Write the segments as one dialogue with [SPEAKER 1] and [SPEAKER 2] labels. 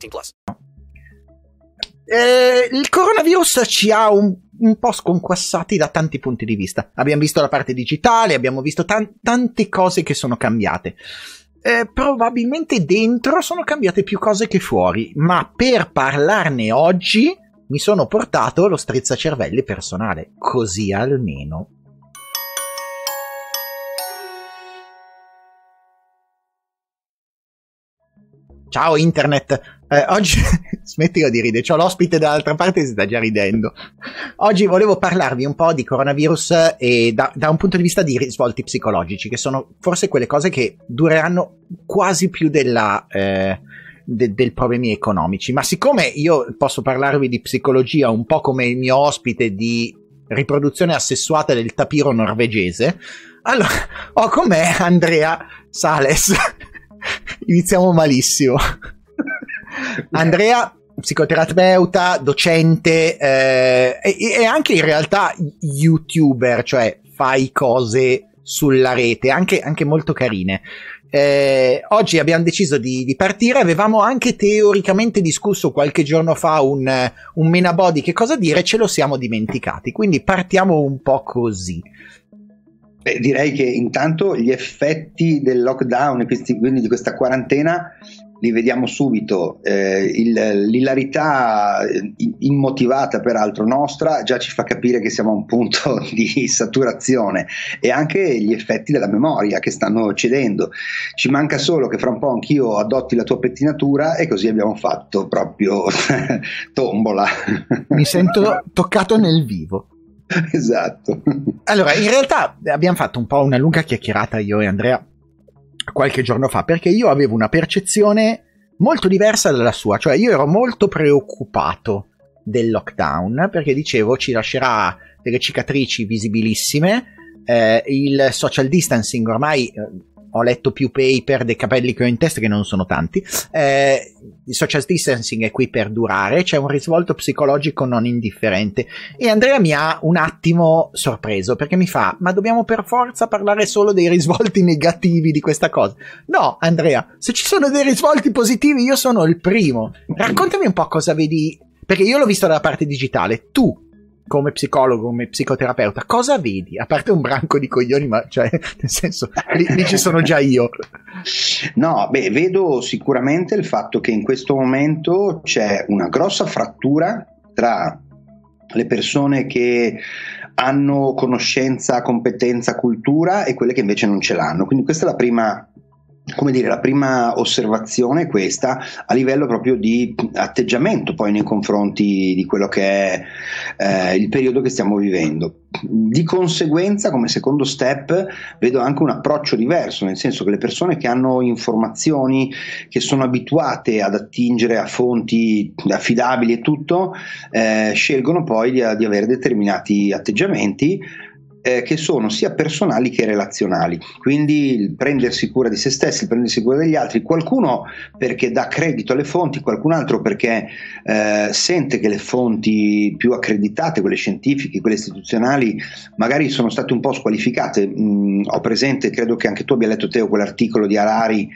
[SPEAKER 1] 18 plus.
[SPEAKER 2] Eh, il coronavirus ci ha un, un, po' sconquassati da tanti punti di vista. Abbiamo visto la parte digitale, abbiamo visto tan- tante cose che sono cambiate. Eh, probabilmente dentro sono cambiate più cose che fuori, ma per parlarne oggi mi sono portato lo strizzacervelli personale, così almeno. Ciao internet, eh, oggi smettila di ridere, c'ho l'ospite dall'altra parte e si sta già ridendo. Oggi volevo parlarvi un po' di coronavirus e da, da, un punto di vista di risvolti psicologici, che sono forse quelle cose che dureranno quasi più della, eh, de- del problemi economici. Ma siccome io posso parlarvi di psicologia un po' come il mio ospite di riproduzione assessuata del tapiro norvegese, allora ho con me Andrea Sales. Iniziamo malissimo. Andrea, psicoterapeuta, docente eh, e, e anche in realtà youtuber, cioè fai cose sulla rete, anche, anche molto carine. Eh, oggi abbiamo deciso di, di, partire. Avevamo anche teoricamente discusso qualche giorno fa un, un Menabody che cosa dire, ce lo siamo dimenticati. Quindi partiamo un po' così.
[SPEAKER 3] Beh, direi che intanto gli effetti del lockdown, quindi di questa quarantena, li vediamo subito. Eh, il, l'ilarità eh, immotivata, peraltro nostra, già ci fa capire che siamo a un punto di saturazione e anche gli effetti della memoria che stanno cedendo. Ci manca solo che fra un po' anch'io adotti la tua pettinatura e così abbiamo fatto proprio tombola.
[SPEAKER 2] Mi sento toccato nel vivo.
[SPEAKER 3] Esatto.
[SPEAKER 2] Allora, in realtà abbiamo fatto un po' una lunga chiacchierata io e Andrea qualche giorno fa perché io avevo una percezione molto diversa dalla sua, cioè io ero molto preoccupato del lockdown perché dicevo ci lascerà delle cicatrici visibilissime, eh, il social distancing ormai eh, ho letto più paper dei capelli che ho in testa, che non sono tanti. Eh, il social distancing è qui per durare, c'è un risvolto psicologico non indifferente. E Andrea mi ha un attimo sorpreso perché mi fa: Ma dobbiamo per forza parlare solo dei risvolti negativi di questa cosa? No, Andrea, se ci sono dei risvolti positivi, io sono il primo. Raccontami un po' cosa vedi. Perché io l'ho visto dalla parte digitale, tu come psicologo, come psicoterapeuta, cosa vedi? A parte un branco di coglioni, ma cioè, nel senso, lì, lì ci sono già io.
[SPEAKER 3] No, beh, vedo sicuramente il fatto che in questo momento c'è una grossa frattura tra le persone che hanno conoscenza, competenza, cultura e quelle che invece non ce l'hanno. Quindi questa è la prima come dire, la prima osservazione è questa a livello proprio di atteggiamento poi nei confronti di quello che è eh, il periodo che stiamo vivendo. Di conseguenza, come secondo step, vedo anche un approccio diverso, nel senso che le persone che hanno informazioni, che sono abituate ad attingere a fonti affidabili e tutto, eh, scelgono poi di, di avere determinati atteggiamenti eh, che sono sia personali che relazionali, quindi il prendersi cura di se stessi, il prendersi cura degli altri, qualcuno perché dà credito alle fonti, qualcun altro perché eh, sente che le fonti più accreditate, quelle scientifiche, quelle istituzionali, magari sono state un po' squalificate. Mm, ho presente, credo che anche tu abbia letto Teo quell'articolo di Harari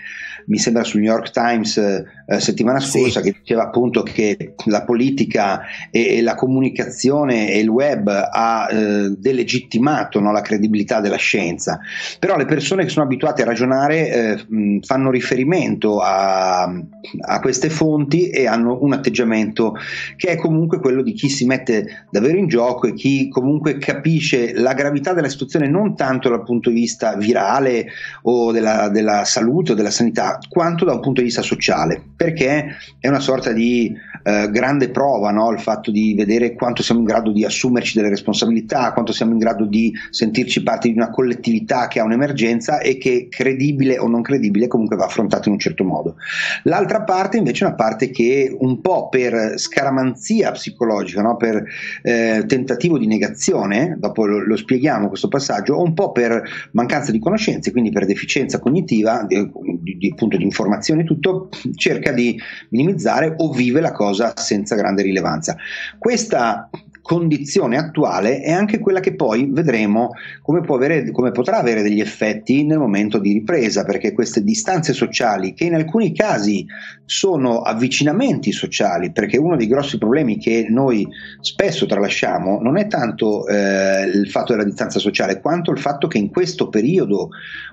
[SPEAKER 3] mi sembra sul New York Times eh, settimana scorsa sì. che diceva appunto che la politica e, e, la comunicazione e il web ha eh, delegittimato no, la credibilità della scienza, però le persone che sono abituate a ragionare eh, mh, fanno riferimento a, a, queste fonti e hanno un atteggiamento che è comunque quello di chi si mette davvero in gioco e chi comunque capisce la gravità della situazione non tanto dal punto di vista virale o della, della salute o della sanità, quanto da un punto di vista sociale perché è una sorta di eh, grande prova no? il fatto di vedere quanto siamo in grado di assumerci delle responsabilità, quanto siamo in grado di sentirci parte di una collettività che ha un'emergenza e che credibile o non credibile comunque va affrontata in un certo modo. L'altra parte invece è una parte che un po' per scaramanzia psicologica, no? per eh, tentativo di negazione, dopo lo, lo, spieghiamo questo passaggio, o un po' per mancanza di conoscenze, quindi per deficienza cognitiva, di, di, di, appunto di informazione e tutto, cerca di minimizzare o vive la cosa senza grande rilevanza. Questa condizione attuale è anche quella che poi vedremo come, avere, come, potrà avere degli effetti nel momento di ripresa, perché queste distanze sociali, che in alcuni casi sono avvicinamenti sociali, perché uno dei grossi problemi che noi spesso tralasciamo non è tanto eh, il fatto della distanza sociale, quanto il fatto che in questo periodo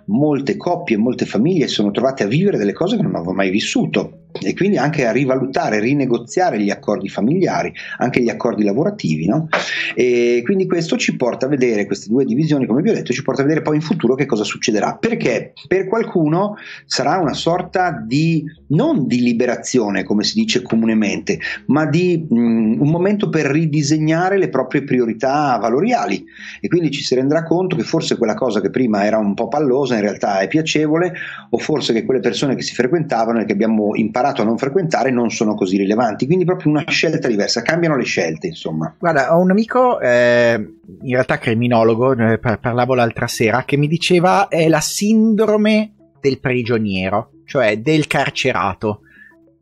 [SPEAKER 3] molte coppie, molte famiglie sono trovate a vivere delle cose che non avevano mai vissuto e quindi anche a rivalutare, rinegoziare gli accordi familiari, anche gli accordi lavorativi. No? E quindi questo ci porta a vedere, queste due divisioni, come vi ho detto, ci porta a vedere poi in futuro che cosa succederà. Perché per qualcuno sarà una sorta di, non di liberazione, come si dice comunemente, ma di mh, un momento per ridisegnare le proprie priorità valoriali. E quindi ci si renderà conto che forse quella cosa che prima era un po' pallosa in realtà è piacevole, o forse che quelle persone che si frequentavano e che abbiamo imparato imparato a non frequentare non sono così rilevanti, quindi proprio una scelta diversa, cambiano le scelte insomma.
[SPEAKER 2] Guarda, ho un amico, eh, in realtà criminologo, eh, parlavo l'altra sera, che mi diceva è la sindrome del prigioniero, cioè del carcerato,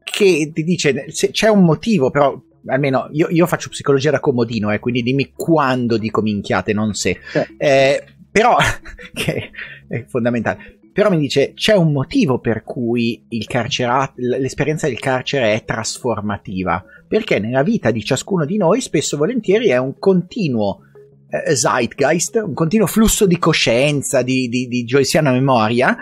[SPEAKER 2] che ti dice c'è un motivo però almeno io, io, faccio psicologia da comodino, eh, quindi dimmi quando dico minchiate, non se. Eh, però, che è fondamentale, però mi dice c'è un motivo per cui carcerato, l'esperienza del carcere è trasformativa, perché nella vita di ciascuno di noi spesso e volentieri è un continuo eh, zeitgeist, un continuo flusso di coscienza, di, di, di joysiana memoria,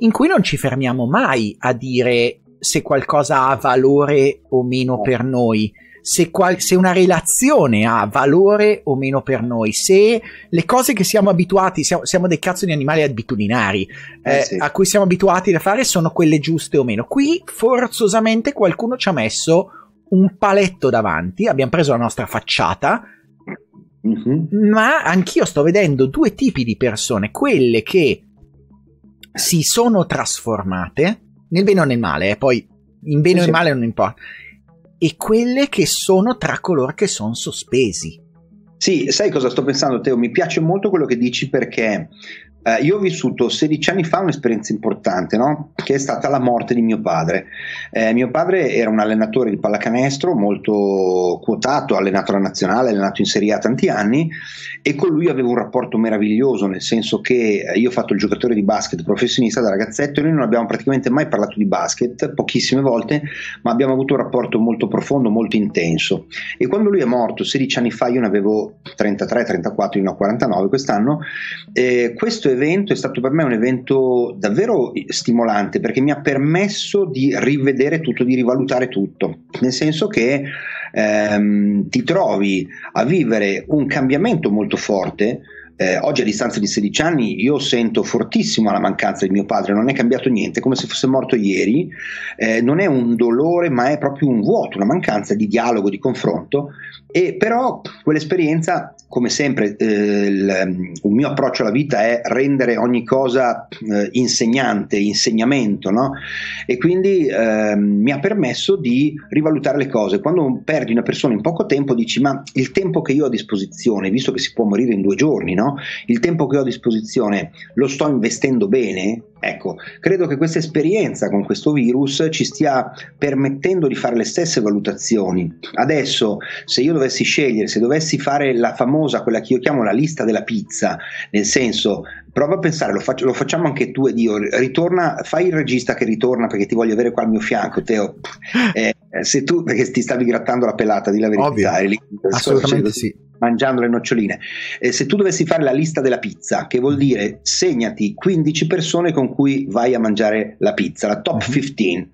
[SPEAKER 2] in cui non ci fermiamo mai a dire se qualcosa ha valore o meno per noi se, qual- se, una relazione ha valore o meno per noi, se le cose che siamo abituati, siamo, siamo dei cazzo di animali abitudinari, eh, eh, sì. a cui siamo abituati a fare sono quelle giuste o meno. Qui forzosamente qualcuno ci ha messo un paletto davanti, abbiamo preso la nostra facciata, mm-hmm. ma anch'io sto vedendo due tipi di persone, quelle che si sono trasformate, nel bene o nel male, eh, poi in bene sì. o in male non importa e quelle che sono tra coloro che sono sospesi.
[SPEAKER 3] Sì, sai cosa sto pensando Teo? Mi piace molto quello che dici perché Uh, io ho vissuto 16 anni fa un'esperienza importante, no? che è stata la morte di mio padre. Eh, mio padre era un allenatore di pallacanestro molto quotato, allenato alla nazionale, allenato in Serie A tanti anni e con lui avevo un rapporto meraviglioso, nel senso che eh, io ho fatto il giocatore di basket professionista da ragazzetto e noi non abbiamo praticamente mai parlato di basket, pochissime volte, ma abbiamo avuto un rapporto molto profondo, molto intenso. E quando lui è morto 16 anni fa, io ne avevo 33, 34, io ne ho 49 quest'anno, eh, questo evento è stato per me un evento davvero stimolante perché mi ha permesso di rivedere tutto, di rivalutare tutto, nel senso che ehm, ti trovi a vivere un cambiamento molto forte. Eh, oggi a distanza di 16 anni io sento fortissimo la mancanza di mio padre, non è cambiato niente, come se fosse morto ieri, eh, non è un dolore ma è proprio un vuoto, una mancanza di dialogo, di confronto. E però quell'esperienza come sempre eh, il, un mio approccio alla vita è rendere ogni cosa eh, insegnante, insegnamento, no? E quindi eh, mi ha permesso di rivalutare le cose. Quando perdi una persona in poco tempo dici ma il tempo che io ho a disposizione, visto che si può morire in due giorni, no? Il tempo che ho a disposizione lo sto investendo bene? Ecco, credo che questa esperienza con questo virus ci stia permettendo di fare le stesse valutazioni. Adesso, se io dovessi scegliere, se dovessi fare la famosa famosa, quella che io chiamo la lista della pizza, nel senso, prova a pensare, lo, faccio, lo facciamo anche tu ed io, ritorna, fai il regista che ritorna perché ti voglio avere qua al mio fianco, Teo. Eh, se tu, perché ti stavi grattando la pelata, di la verità,
[SPEAKER 2] Ovvio.
[SPEAKER 3] lì,
[SPEAKER 2] Assolutamente sì.
[SPEAKER 3] mangiando le noccioline. Eh, se tu dovessi fare la lista della pizza, che vuol dire segnati 15 persone con cui vai a mangiare la pizza, la top
[SPEAKER 2] Mhm.
[SPEAKER 3] 15.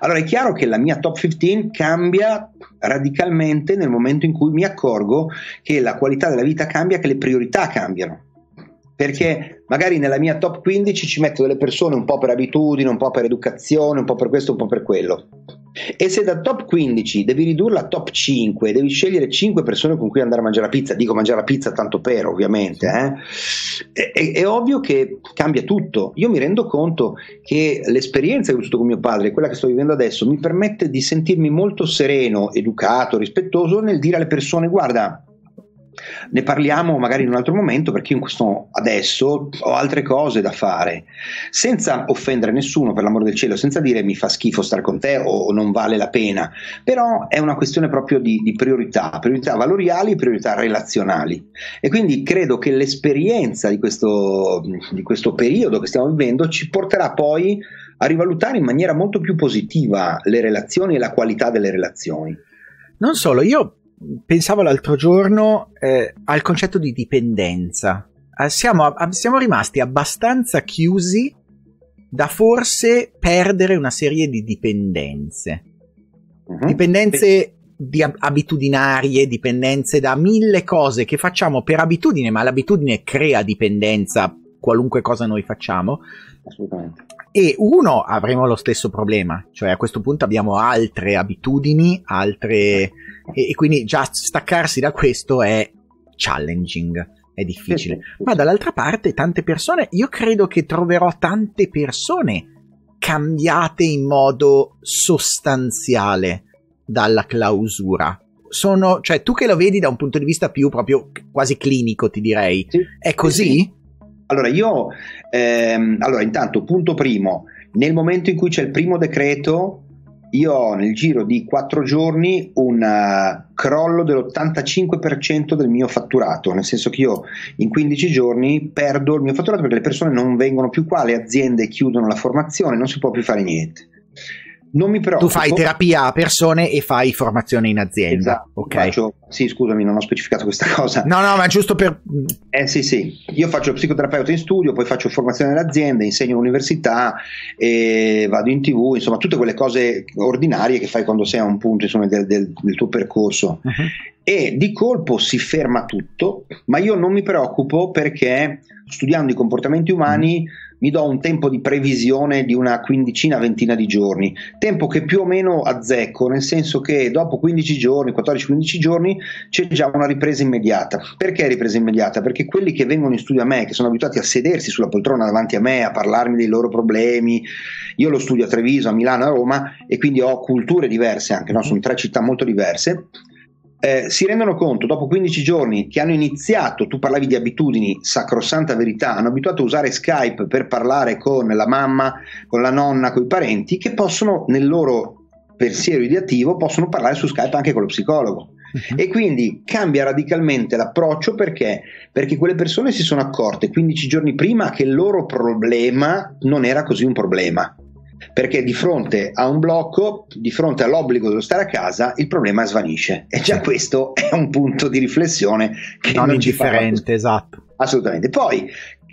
[SPEAKER 3] Allora è chiaro che la mia top 15 cambia radicalmente nel momento in cui mi accorgo che la qualità della vita cambia, che le priorità cambiano. Perché magari nella mia top 15 ci metto delle persone un po' per abitudine, un po' per educazione, un po' per questo, un po' per quello. E se da top 15 devi ridurla a top 5, devi scegliere 5 persone con cui andare a mangiare la pizza, dico mangiare la pizza tanto per ovviamente, eh, è, è- ovvio che cambia tutto. Io mi rendo conto che l'esperienza che ho vissuto con mio padre, quella che sto vivendo adesso, mi permette di sentirmi molto sereno, educato, rispettoso nel dire alle persone guarda, ne parliamo magari in un altro momento perché io adesso ho altre cose da fare. Senza offendere nessuno per l'amore del cielo senza dire mi fa schifo stare con te o non vale la pena però è una questione proprio di, di priorità priorità valoriali priorità relazionali. E quindi credo che l'esperienza di questo, di questo periodo che stiamo vivendo ci porterà poi a rivalutare in maniera molto più positiva le relazioni e la qualità delle relazioni.
[SPEAKER 2] Non solo, io pensavo l'altro giorno eh, al concetto di dipendenza. Eh, siamo, a- siamo rimasti abbastanza chiusi da forse perdere una serie di dipendenze.
[SPEAKER 3] Mhm.
[SPEAKER 2] Dipendenze di ab- abitudinarie, dipendenze da mille cose che facciamo per abitudine, ma l'abitudine crea dipendenza qualunque cosa noi facciamo.
[SPEAKER 3] assolutamente
[SPEAKER 2] E uno avremo lo stesso problema, cioè a questo punto abbiamo altre abitudini, altre e, e quindi già staccarsi da questo è challenging, è difficile. Ma dall'altra parte tante persone, io credo che troverò tante persone cambiate in modo sostanziale dalla clausura. Sono, cioè tu che lo vedi da un punto di vista più proprio quasi clinico, ti direi.
[SPEAKER 3] Sì.
[SPEAKER 2] È così?
[SPEAKER 3] Allora, io, ehm, allora, intanto, punto primo, nel momento in cui c'è il primo decreto, io ho nel giro di quattro giorni un eh, crollo dell'85% del mio fatturato, nel senso che io in 15 giorni perdo il mio fatturato perché le persone non vengono più qua, le aziende chiudono la formazione, non si può più fare niente. Non mi preoccupo.
[SPEAKER 2] Tu fai terapia a persone e fai formazione in azienda.
[SPEAKER 3] Esatto,
[SPEAKER 2] ok.
[SPEAKER 3] faccio- sì, scusami, non ho specificato questa cosa.
[SPEAKER 2] No, no, ma giusto per.
[SPEAKER 3] Eh sì, sì, io faccio psicoterapeuta in studio, poi faccio formazione nell'azienda, insegno all'università, vado in tv, insomma tutte quelle cose ordinarie che fai quando sei a un punto insomma, del, del- del tuo percorso. E di colpo si ferma tutto, ma io non mi preoccupo perché studiando i comportamenti umani mi do un tempo di previsione di una quindicina, ventina di giorni, tempo che più o meno azzecco, nel senso che dopo 15 giorni, 14-15 giorni c'è già una ripresa immediata. Perché ripresa immediata? Perché quelli che vengono in studio a me, che sono abituati a sedersi sulla poltrona davanti a me, a parlarmi dei loro problemi, io lo studio a Treviso, a Milano, a Roma e quindi ho culture diverse anche, no? sono tre città molto diverse. Eh, si rendono conto dopo 15 giorni che hanno iniziato, tu parlavi di abitudini, sacrosanta verità, hanno abituato a usare Skype per parlare con la mamma, con la nonna, con i parenti, che possono nel loro pensiero ideativo possono parlare su Skype anche con lo psicologo. E quindi cambia radicalmente l'approccio perché? Perché quelle persone si sono accorte 15 giorni prima che il loro problema non era così un problema. Perché di fronte a un blocco, di fronte all'obbligo dello stare a casa, il problema svanisce. E già questo è un punto di riflessione che
[SPEAKER 2] Non
[SPEAKER 3] non ci fa
[SPEAKER 2] indifferente, esatto.
[SPEAKER 3] Assolutamente. Poi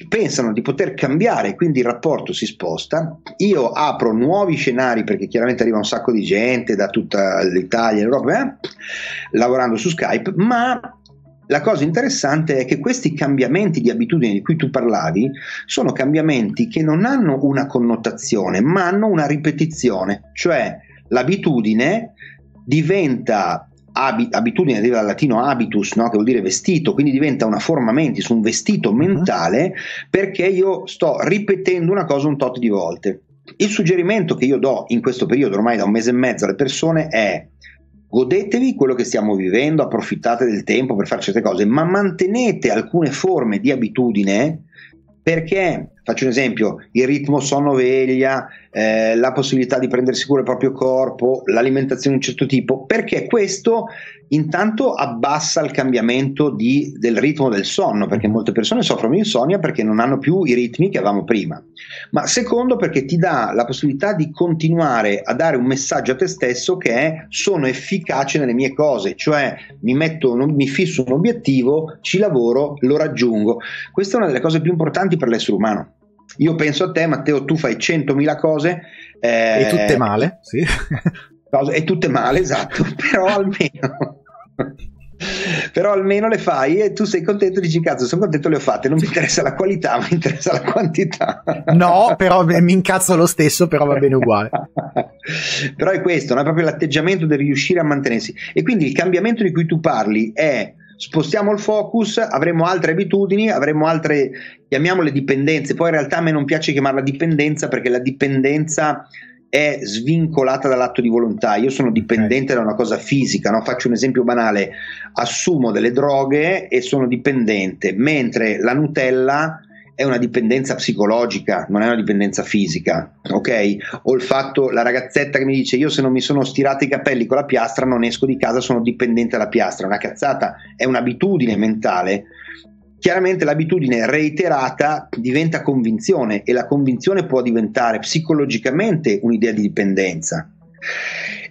[SPEAKER 3] pensano di poter cambiare, quindi il rapporto si sposta. Io apro nuovi scenari perché chiaramente arriva un sacco di gente da tutta l'Italia, l'Europa, eh, lavorando su Skype, ma la cosa interessante è che questi cambiamenti di abitudini di cui tu parlavi sono cambiamenti che non hanno una connotazione, ma hanno una ripetizione, cioè l'abitudine diventa abi- abitudine deriva dal latino habitus, no? che vuol dire vestito, quindi diventa una forma mentis, un vestito mentale, perché io sto ripetendo una cosa un tot di volte. Il suggerimento che io do in questo periodo, ormai da un mese e mezzo, alle persone è godetevi quello che stiamo vivendo, approfittate del tempo per fare certe cose, ma mantenete alcune forme di abitudine perché Faccio un esempio, il ritmo sonno-veglia, eh, la possibilità di prendersi cura del proprio corpo, l'alimentazione di un certo tipo, perché questo intanto abbassa il cambiamento di, del ritmo del sonno, perché molte persone soffrono di insonnia perché non hanno più i ritmi che avevamo prima, ma secondo perché ti dà la possibilità di continuare a dare un messaggio a te stesso che è sono efficace nelle mie cose, cioè mi, metto, mi fisso un obiettivo, ci lavoro, lo raggiungo. Questa è una delle cose più importanti per l'essere umano. Io penso a te, Matteo, tu fai 100.000 cose.
[SPEAKER 2] Eh, e tutte male, sì.
[SPEAKER 3] e tutte male, esatto, però almeno... però almeno le fai e tu sei contento dici cazzo sono contento le ho fatte non mi interessa la qualità mi interessa la quantità
[SPEAKER 2] no però mi incazzo lo stesso però va bene uguale
[SPEAKER 3] però è questo no? è proprio l'atteggiamento del riuscire a mantenersi e quindi il cambiamento di cui tu parli è spostiamo il focus, avremo altre abitudini, avremo altre, chiamiamole dipendenze, poi in realtà a me non piace chiamarla dipendenza perché la dipendenza è svincolata dall'atto di volontà. Io sono dipendente da una cosa fisica, no? faccio un esempio banale, assumo delle droghe e sono dipendente, mentre la Nutella è una dipendenza psicologica, non è una dipendenza fisica, ok? O il fatto, la ragazzetta che mi dice io se non mi sono stirato i capelli con la piastra non esco di casa, sono dipendente dalla piastra, una cazzata, è un'abitudine mentale. Chiaramente l'abitudine reiterata diventa convinzione e la convinzione può diventare psicologicamente un'idea di dipendenza.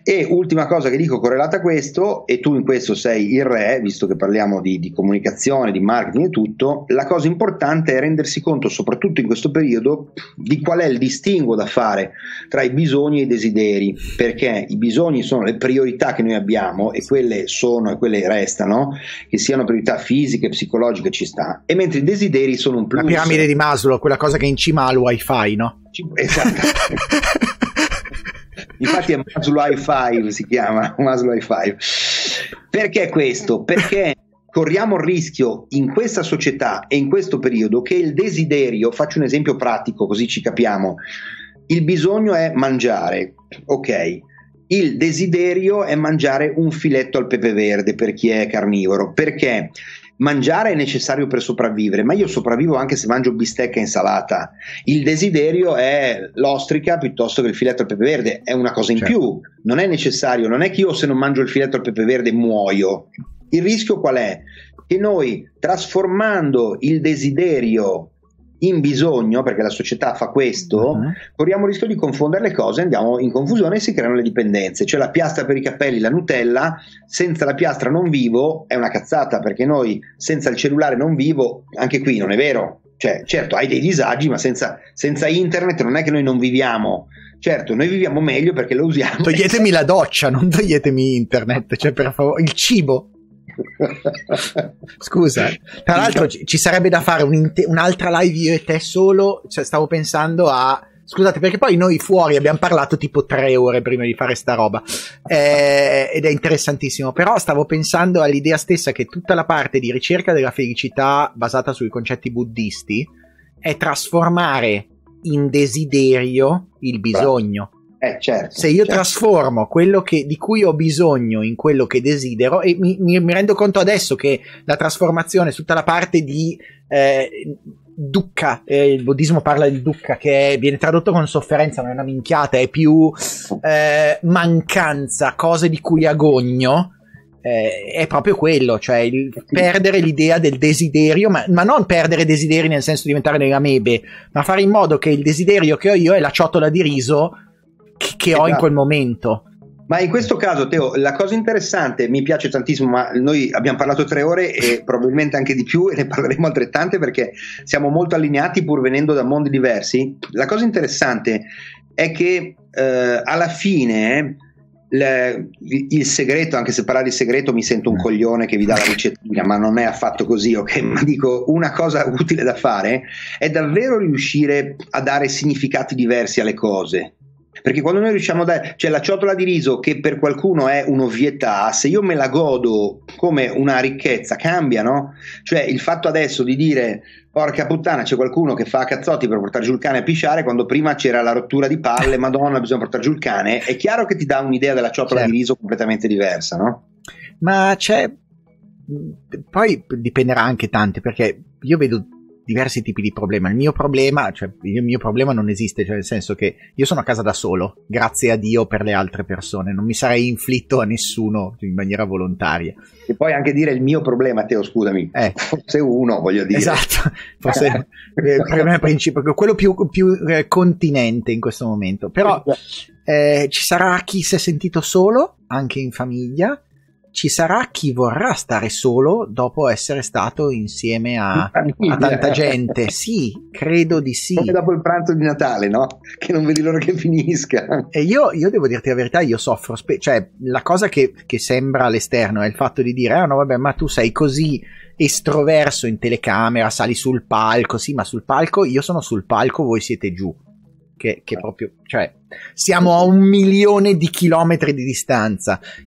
[SPEAKER 3] E ultima cosa che dico correlata a questo, e tu in questo sei il re, visto che parliamo di, di, comunicazione, di marketing e tutto, la cosa importante è rendersi conto, soprattutto in questo periodo, di qual è il distinguo da fare tra i bisogni e i desideri, perché i bisogni sono le priorità che noi abbiamo e quelle sono e quelle restano, che siano priorità fisiche, psicologiche, ci sta, e mentre i desideri sono un plus.
[SPEAKER 2] La piramide di Maslow, quella cosa che in cima al wifi, no?
[SPEAKER 3] Esatto. Infatti è Maslow i5 si chiama Maslow i5. Perché questo? Perché corriamo il rischio in questa società e in questo periodo che il desiderio, faccio un esempio pratico così ci capiamo, il bisogno è mangiare, ok, il desiderio è mangiare un filetto al pepe verde per chi è carnivoro, perché mangiare è necessario per sopravvivere, ma io sopravvivo anche se mangio bistecca e insalata. Il desiderio è l'ostrica piuttosto che il filetto al pepe verde, è una cosa in certo. più, non è necessario, non è che io se non mangio il filetto al pepe verde muoio. Il rischio qual è? Che noi trasformando il desiderio in bisogno, perché la società fa questo, uh-huh. corriamo il rischio di confondere le cose, andiamo in confusione e si creano le dipendenze. Cioè la piastra per i capelli, la Nutella, senza la piastra non vivo è una cazzata, perché noi senza il cellulare non vivo, anche qui non è vero. Cioè, certo, hai dei disagi, ma senza, senza internet non è che noi non viviamo. Certo, noi viviamo meglio perché lo usiamo.
[SPEAKER 2] Toglietemi la doccia, non toglietemi internet, cioè per favore, il cibo. Scusa, tra l'altro ci, sarebbe da fare un un'altra live io e te solo. Cioè, stavo pensando a. Scusate, perché poi noi fuori abbiamo parlato tipo tre ore prima di fare sta roba. Eh, ed è interessantissimo. Però stavo pensando all'idea stessa che tutta la parte di ricerca della felicità basata sui concetti buddisti è trasformare in desiderio il bisogno.
[SPEAKER 3] Eh, certo,
[SPEAKER 2] Se io
[SPEAKER 3] certo.
[SPEAKER 2] trasformo quello che, di cui ho bisogno in quello che desidero, e mi, mi, mi, rendo conto adesso che la trasformazione, tutta la parte di eh, dukkha, eh, il buddismo parla di dukkha, che è, viene tradotto con sofferenza, non è una minchiata, è più eh, mancanza, cose di cui agogno. Eh, è proprio quello, cioè il perdere l'idea del desiderio, ma, ma, non perdere desideri nel senso di diventare delle amebe, ma fare in modo che il desiderio che ho io è la ciotola di riso che, che ho in esatto. quel momento.
[SPEAKER 3] Ma in questo caso, Teo, la cosa interessante, mi piace tantissimo, ma noi abbiamo parlato tre ore e probabilmente anche di più e ne parleremo altrettante perché siamo molto allineati pur venendo da mondi diversi. La cosa interessante è che eh, alla fine le, il segreto, anche se parlare di segreto mi sento un mm. coglione che vi dà la ricettina, ma non è affatto così, ok? Ma dico, una cosa utile da fare è davvero riuscire a dare significati diversi alle cose perché quando noi riusciamo a dare, cioè la ciotola di riso che per qualcuno è un'ovvietà, se io me la godo come una ricchezza, cambia, no? Cioè il fatto adesso di dire porca puttana c'è qualcuno che fa cazzotti per portare giù il cane a pisciare quando prima c'era la rottura di palle, madonna bisogna portare giù il cane, è chiaro che ti dà un'idea della ciotola certo. di riso completamente diversa, no?
[SPEAKER 2] Ma c'è... Poi dipenderà anche tanto perché io vedo diversi tipi di problema. Il mio problema, cioè il mio problema non esiste, cioè nel senso che io sono a casa da solo, grazie a Dio per le altre persone, non mi sarei inflitto a nessuno in maniera volontaria.
[SPEAKER 3] E poi anche dire il mio problema, Teo, scusami,
[SPEAKER 2] Eh.
[SPEAKER 3] forse uno, voglio dire.
[SPEAKER 2] Esatto, forse eh, il problema principale, quello più, più eh, continente in questo momento. Però eh, ci sarà chi si è sentito solo, anche in famiglia, ci sarà chi vorrà stare solo dopo essere stato insieme a, a tanta gente. Sì, credo di sì.
[SPEAKER 3] Come dopo il pranzo di Natale, no? Che non vedi l'ora che finisca.
[SPEAKER 2] E io, io devo dirti la verità, io soffro, spe- cioè la cosa che, che sembra all'esterno è il fatto di dire, ah no vabbè, ma tu sei così estroverso in telecamera, sali sul palco, sì, ma sul palco, io sono sul palco, voi siete giù. Che, che proprio, cioè, siamo a un milione di chilometri di distanza.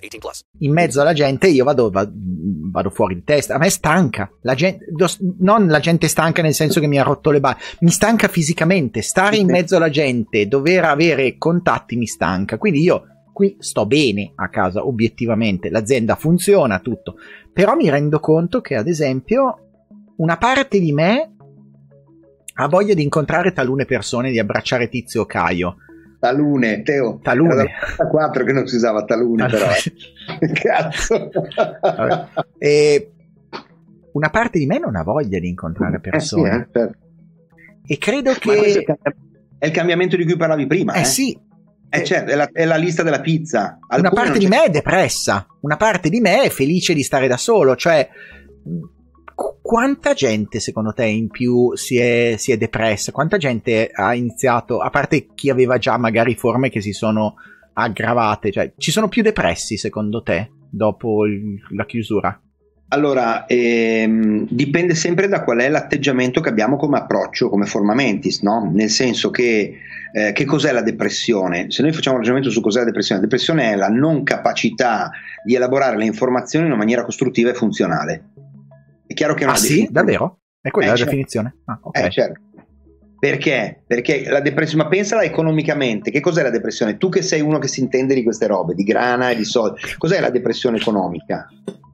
[SPEAKER 1] 18 plus.
[SPEAKER 2] in mezzo alla gente io vado, va- vado fuori di testa. A me stanca. La gente, non la gente stanca nel senso che mi ha rotto le balle, mi stanca fisicamente. Stare in mezzo alla gente, dover avere contatti mi stanca. Quindi io qui sto bene a casa, obiettivamente. L'azienda funziona, tutto. Però mi rendo conto che, ad esempio, una parte di me ha voglia di incontrare talune persone, di abbracciare Tizio o Caio.
[SPEAKER 3] Talune, Teo.
[SPEAKER 2] Talune.
[SPEAKER 3] Era dal 4 che non si usava talune, però. eh. Cazzo.
[SPEAKER 2] Vabbè. E una parte di me non ha voglia di incontrare
[SPEAKER 3] Eh sì,
[SPEAKER 2] persone.
[SPEAKER 3] eh, certo.
[SPEAKER 2] E credo che.
[SPEAKER 3] è il cambiamento di cui parlavi prima.
[SPEAKER 2] Eh
[SPEAKER 3] eh?
[SPEAKER 2] sì,
[SPEAKER 3] Eh, certo, è, la, è la lista della pizza.
[SPEAKER 2] una
[SPEAKER 3] Alcune
[SPEAKER 2] parte
[SPEAKER 3] non
[SPEAKER 2] di me è depressa, una parte di me è felice di stare da solo. Cioè, quanta gente secondo te in più si è, si è depressa? Quanta gente ha iniziato, a parte chi aveva già magari forme che si sono aggravate, cioè, ci sono più depressi secondo te dopo il- la chiusura?
[SPEAKER 3] Allora, ehm, dipende sempre da qual è l'atteggiamento che abbiamo come approccio, come forma mentis, no? Nel senso che, eh, che cos'è la depressione? Se noi facciamo un ragionamento su cos'è la depressione, la depressione è la non capacità di elaborare le informazioni in una maniera costruttiva e funzionale. È chiaro che è una
[SPEAKER 2] Ah sì?
[SPEAKER 3] definizione.
[SPEAKER 2] Davvero? È quella
[SPEAKER 3] Eh,
[SPEAKER 2] la
[SPEAKER 3] certo.
[SPEAKER 2] definizione? Ah, ok.
[SPEAKER 3] Eh, certo. Perché? Perché la depressione, ma pensala economicamente, che cos'è la depressione? Tu che sei uno che si intende di queste robe, di grana e di soldi, cos'è la depressione economica?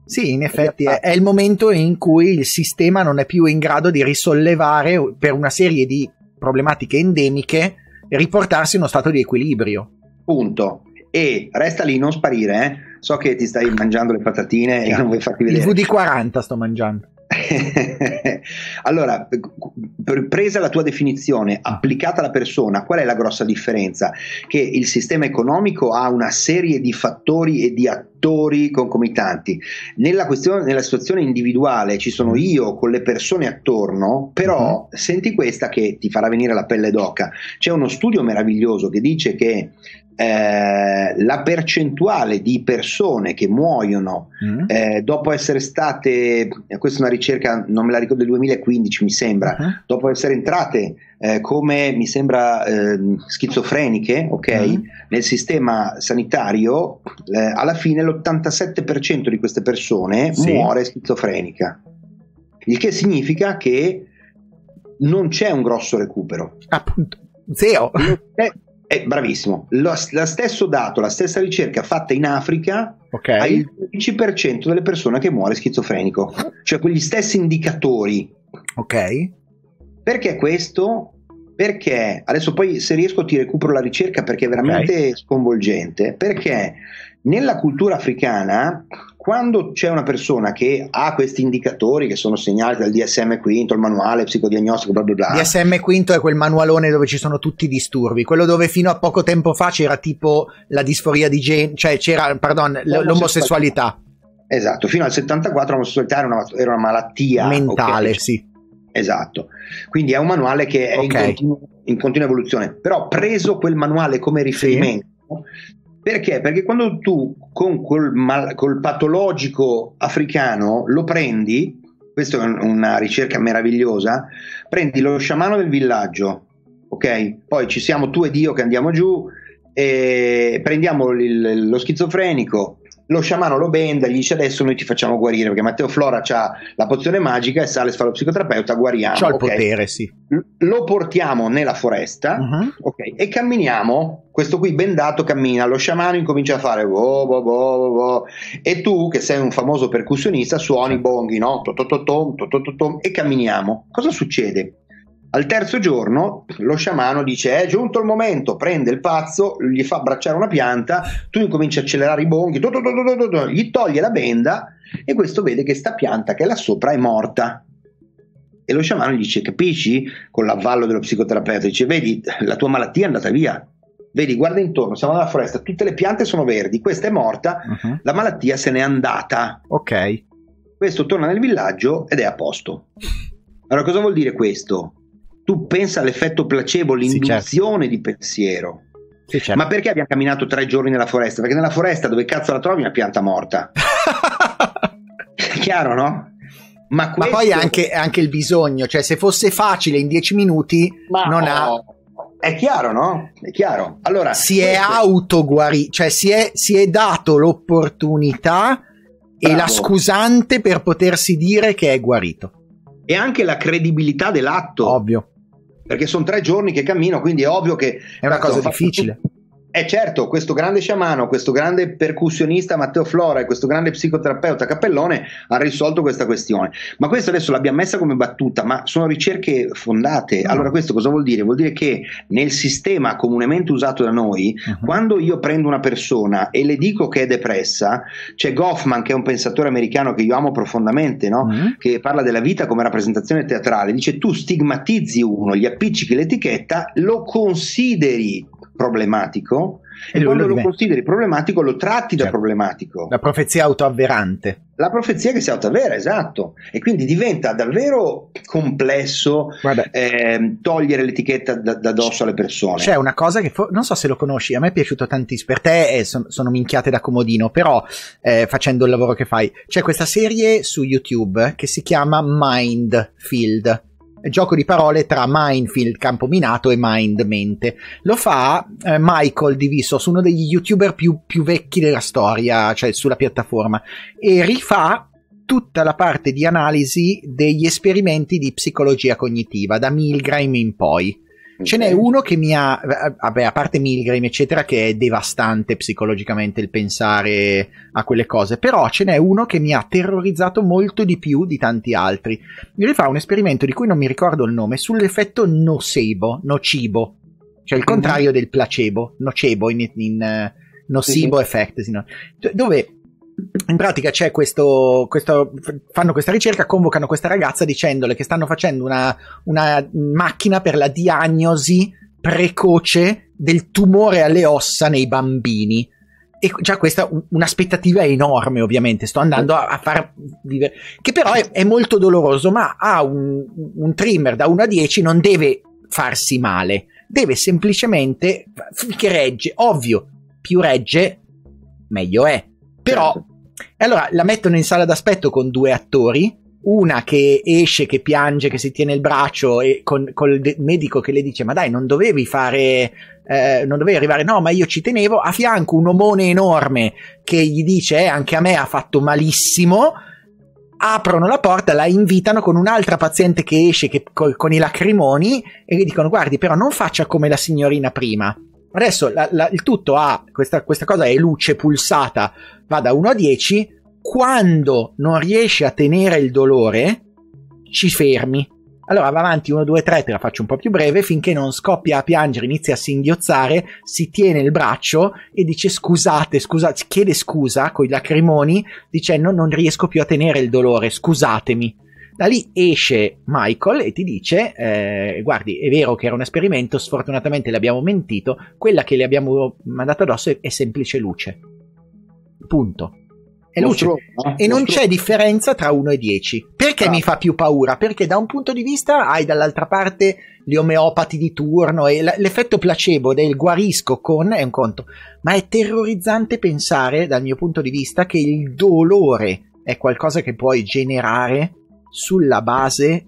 [SPEAKER 2] Sì, in effetti è, è il momento in cui il sistema non è più in grado di risollevare per una serie di problematiche endemiche riportarsi in uno stato di equilibrio.
[SPEAKER 3] Punto. E resta lì, non sparire, eh. So che ti stai mangiando le patatine e non vuoi farti
[SPEAKER 2] Il
[SPEAKER 3] vedere.
[SPEAKER 2] VD40 sto mangiando.
[SPEAKER 3] allora, presa la tua definizione, applicata alla persona, qual è la grossa differenza? Che il sistema economico ha una serie di fattori e di attori concomitanti. Nella, questione, nella situazione individuale ci sono io con le persone attorno, però senti questa che ti farà venire la pelle d'oca. C'è uno studio meraviglioso che dice che eh, la percentuale di persone che muoiono
[SPEAKER 2] Mm?
[SPEAKER 3] eh, dopo essere state, questa è una ricerca, non me la ricordo del 2015 mi sembra,
[SPEAKER 2] Mhm.
[SPEAKER 3] dopo essere entrate eh, come mi sembra ehm, schizofreniche, ok,
[SPEAKER 2] Mhm.
[SPEAKER 3] nel sistema sanitario, eh, alla fine l'87% di queste persone
[SPEAKER 2] Sì.
[SPEAKER 3] muore schizofrenica. Il che significa che non c'è un grosso recupero.
[SPEAKER 2] Appunto, zero.
[SPEAKER 3] È, è bravissimo. Lo, lo stesso dato, la stessa ricerca fatta in Africa
[SPEAKER 2] Ok.
[SPEAKER 3] hai il 12% delle persone che muore schizofrenico, cioè quegli stessi indicatori.
[SPEAKER 2] Ok.
[SPEAKER 3] Perché questo? Perché adesso poi se riesco ti recupero la ricerca perché è veramente sconvolgente. Perché nella cultura africana, quando c'è una persona che ha questi indicatori che sono segnalati dal DSM quinto, il manuale psicodiagnostico, bla bla bla.
[SPEAKER 2] DSM quinto è quel manualone dove ci sono tutti i disturbi, quello dove fino a poco tempo fa c'era tipo la disforia di genere, cioè c'era, pardon, l'omosessualità.
[SPEAKER 3] Esatto, fino al 74 l'omosessualità era una, era una malattia
[SPEAKER 2] mentale,
[SPEAKER 3] ok?
[SPEAKER 2] sì.
[SPEAKER 3] Esatto, quindi è un manuale che è in,
[SPEAKER 2] Ok.
[SPEAKER 3] continu- in continua evoluzione, però preso quel manuale come riferimento, perché? Perché quando tu con col, mal- col patologico africano lo prendi, questa è un- una ricerca meravigliosa, prendi lo sciamano del villaggio, ok? Poi ci siamo tu ed io che andiamo giù, prendiamo il- lo schizofrenico, lo sciamano lo benda, gli dice adesso noi ti facciamo guarire perché Matteo Flora ha la pozione magica e sale, si fa lo psicoterapeuta, guariamo.
[SPEAKER 2] C'ho il
[SPEAKER 3] ok?
[SPEAKER 2] potere, sì.
[SPEAKER 3] Lo portiamo nella foresta
[SPEAKER 2] Mhm.
[SPEAKER 3] ok, e camminiamo. Questo qui bendato cammina, lo sciamano incomincia a fare vo, vo, vo, vo. e tu che sei un famoso percussionista suoni i bonghi, no? To, to, to, tom, to, to, to, tom, e camminiamo. Cosa succede? Al terzo giorno lo sciamano dice è giunto il momento, prende il pazzo, gli fa abbracciare una pianta, tu incominci a accelerare i to, to, to, to, gli toglie la benda e questo vede che sta pianta che è là sopra è morta. E lo sciamano gli dice capisci? Con l'avvallo dello psicoterapeuta dice vedi la tua malattia è andata via. Vedi, guarda intorno, siamo nella foresta, tutte le piante sono verdi, questa è morta,
[SPEAKER 2] Mhm.
[SPEAKER 3] la malattia se n'è andata.
[SPEAKER 2] Ok.
[SPEAKER 3] Questo torna nel villaggio ed è a posto. Allora, cosa vuol dire questo? Tu pensa all'effetto placebo, l'induzione di pensiero.
[SPEAKER 2] Sì, certo.
[SPEAKER 3] Ma perché abbiamo camminato tre giorni nella foresta? Perché nella foresta dove cazzo la trovi una pianta morta? È chiaro, no? Ma,
[SPEAKER 2] Ma
[SPEAKER 3] questo-
[SPEAKER 2] poi anche, anche il bisogno, cioè se fosse facile in 10 minuti
[SPEAKER 3] Ma
[SPEAKER 2] non
[SPEAKER 3] no,
[SPEAKER 2] ha...
[SPEAKER 3] È chiaro, no? È chiaro. Allora,
[SPEAKER 2] Si è
[SPEAKER 3] questo-
[SPEAKER 2] autoguarito, cioè si è, si è dato l'opportunità e
[SPEAKER 3] Bravo.
[SPEAKER 2] la scusante per potersi dire che è guarito.
[SPEAKER 3] E anche la credibilità dell'atto.
[SPEAKER 2] Ovvio.
[SPEAKER 3] Perché sono tre giorni che cammino, quindi è ovvio che...
[SPEAKER 2] È una cosa
[SPEAKER 3] ho fatto tutto. Eh certo, questo grande sciamano, questo grande percussionista Matteo Flora e questo grande psicoterapeuta Cappellone ha risolto questa questione. Ma questo adesso l'abbiamo messa come battuta, ma sono ricerche fondate. Allora questo cosa vuol dire? Vuol dire che nel sistema comunemente usato da noi,
[SPEAKER 2] Mhm.
[SPEAKER 3] quando io prendo una persona e le dico che è depressa, c'è Goffman che è un pensatore americano che io amo profondamente, no?
[SPEAKER 2] Mhm.
[SPEAKER 3] che parla della vita come rappresentazione teatrale, dice tu stigmatizzi uno, gli appiccichi l'etichetta, lo consideri problematico
[SPEAKER 2] E
[SPEAKER 3] e, quando
[SPEAKER 2] lo
[SPEAKER 3] lo consideri problematico lo tratti da
[SPEAKER 2] Certo.
[SPEAKER 3] problematico.
[SPEAKER 2] La profezia autoavverante.
[SPEAKER 3] La profezia che si autoavvera, esatto, e quindi diventa davvero complesso ehm, togliere l'etichetta da, da dosso alle persone.
[SPEAKER 2] C'è una cosa che fo- non so se lo conosci, a me è piaciuto tantissimo. Per te eh, son- sono minchiate da comodino, però eh, facendo il lavoro che fai, c'è questa serie su YouTube che si chiama Mindfield. Gioco di parole tra Minefield, campo minato, e Mind, mente. Lo fa eh, Michael Diviso, uno degli youtuber più, più vecchi della storia, cioè sulla piattaforma, e rifà tutta la parte di analisi degli esperimenti di psicologia cognitiva, da Milgram in poi. Ce n'è uno che mi ha, vabbè, a parte Milgram, eccetera, che è devastante psicologicamente il pensare a quelle cose, però ce n'è uno che mi ha terrorizzato molto di più di tanti altri. Mi fa un esperimento di cui non mi ricordo il nome sull'effetto nocebo, nocibo, cioè il
[SPEAKER 3] Mhm.
[SPEAKER 2] contrario del placebo, nocebo in, in eh, nocibo
[SPEAKER 3] Mhm.
[SPEAKER 2] effect, dove in pratica c'è questo, questo, fanno questa ricerca, convocano questa ragazza dicendole che stanno facendo una, una macchina per la diagnosi precoce del tumore alle ossa nei bambini. E già questa è un- un'aspettativa enorme, ovviamente. Sto andando a, a far vivere. Che però è, è molto doloroso, ma ha un, un trimmer da 1 a 10, non deve farsi male, deve semplicemente finché regge. Ovvio, più regge, meglio è. Però,
[SPEAKER 3] Certo.
[SPEAKER 2] E allora la mettono in sala d'aspetto con due attori, una che esce, che piange, che si tiene il braccio e con, col de- medico che le dice ma dai non dovevi fare, eh, non dovevi arrivare, no ma io ci tenevo, a fianco un omone enorme che gli dice eh, anche a me ha fatto malissimo, aprono la porta, la invitano con un'altra paziente che esce che- col- con i lacrimoni e gli dicono guardi però non faccia come la signorina prima. Adesso la- la- il tutto ha questa, questa cosa è luce pulsata, va da 1 a 10. Quando non riesci a tenere il dolore, ci fermi. Allora va avanti 1, 2, 3, te la faccio un po' più breve, finché non scoppia a piangere, inizia a singhiozzare, si tiene il braccio e dice scusate, scusate, chiede scusa con i lacrimoni, dicendo non riesco più a tenere il dolore, scusatemi. Da lì esce Michael e ti dice, eh, guardi, è vero che era un esperimento, sfortunatamente le abbiamo mentito, quella che le abbiamo mandato addosso è, è semplice luce. Punto. È luce.
[SPEAKER 3] Mostruoso, eh?
[SPEAKER 2] E non
[SPEAKER 3] Mostruoso.
[SPEAKER 2] c'è differenza tra 1 e 10. Perché
[SPEAKER 3] Ah.
[SPEAKER 2] mi fa più paura? Perché da un punto di vista hai dall'altra parte gli omeopati di turno e l- l'effetto placebo del guarisco con è un conto. Ma è terrorizzante pensare, dal mio punto di vista, che il dolore è qualcosa che puoi generare sulla base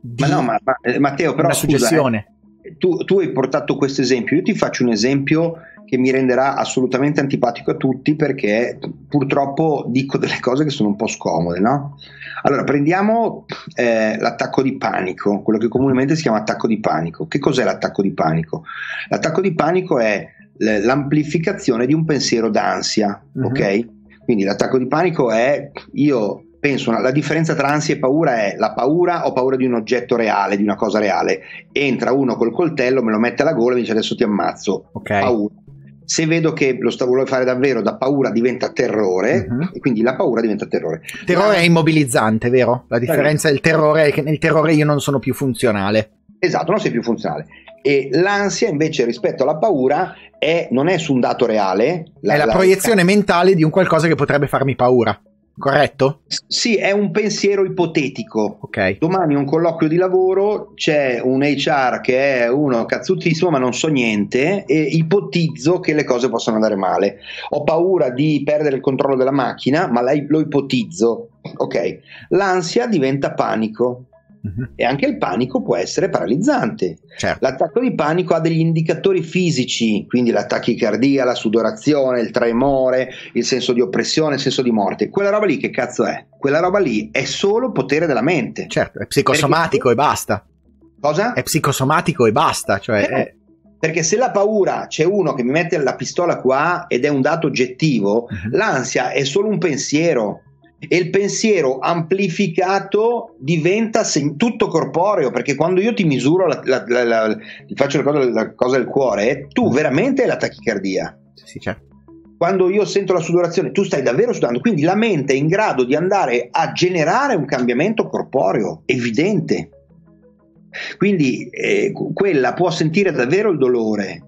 [SPEAKER 2] di
[SPEAKER 3] Ma no, ma, ma- eh, Matteo, però
[SPEAKER 2] una
[SPEAKER 3] scusa,
[SPEAKER 2] suggestione.
[SPEAKER 3] eh, tu, tu hai portato questo esempio, io ti faccio un esempio che mi renderà assolutamente antipatico a tutti perché purtroppo dico delle cose che sono un po' scomode, no? Allora, prendiamo eh, l'attacco di panico, quello che comunemente si chiama attacco di panico. Che cos'è l'attacco di panico? L'attacco di panico è l'amplificazione di un pensiero d'ansia,
[SPEAKER 2] Mhm.
[SPEAKER 3] ok? Quindi l'attacco di panico è io penso una- la differenza tra ansia e paura è la paura ho paura di un oggetto reale, di una cosa reale. Entra uno col coltello, me lo mette alla gola e mi dice adesso ti ammazzo.
[SPEAKER 2] Ok.
[SPEAKER 3] Paura. Se vedo che lo sta vuole fare davvero, da paura diventa terrore,
[SPEAKER 2] Mhm.
[SPEAKER 3] e quindi la paura diventa terrore.
[SPEAKER 2] Il terrore è immobilizzante, vero? La differenza del terrore è che nel terrore io non sono più funzionale.
[SPEAKER 3] Esatto, non sei più funzionale. E l'ansia invece rispetto alla paura è, non è su un dato reale.
[SPEAKER 2] è la, proiezione mentale di un qualcosa che potrebbe farmi paura. Corretto?
[SPEAKER 3] Sì, è un pensiero ipotetico.
[SPEAKER 2] Ok.
[SPEAKER 3] Domani un colloquio di lavoro, c'è un HR che è uno cazzutissimo ma non so niente e ipotizzo che le cose possano andare male. Ho paura di perdere il controllo della macchina ma lo ipotizzo. Ok, l'ansia diventa panico
[SPEAKER 2] Mhm.
[SPEAKER 3] e anche il panico può essere paralizzante.
[SPEAKER 2] Certo.
[SPEAKER 3] L'attacco di panico ha degli indicatori fisici, quindi la tachicardia, la sudorazione, il tremore, il senso di oppressione, il senso di morte. Quella roba lì che cazzo è? Quella roba lì è solo potere della mente.
[SPEAKER 2] Certo, è psicosomatico e basta.
[SPEAKER 3] Cosa?
[SPEAKER 2] È psicosomatico e basta. Cioè,
[SPEAKER 3] Eh,
[SPEAKER 2] è-
[SPEAKER 3] Perché se la paura c'è uno che mi mette la pistola qua ed è un dato oggettivo,
[SPEAKER 2] Mhm.
[SPEAKER 3] l'ansia è solo un pensiero. E il pensiero amplificato diventa tutto corporeo perché quando io ti misuro, la, la- la- ti faccio la cosa, la cosa del cuore, tu veramente hai la tachicardia.
[SPEAKER 2] sì, certo.
[SPEAKER 3] Quando io sento la sudorazione, tu stai davvero sudando, quindi la mente è in grado di andare a generare un cambiamento corporeo evidente. Quindi eh, quella può sentire davvero il dolore,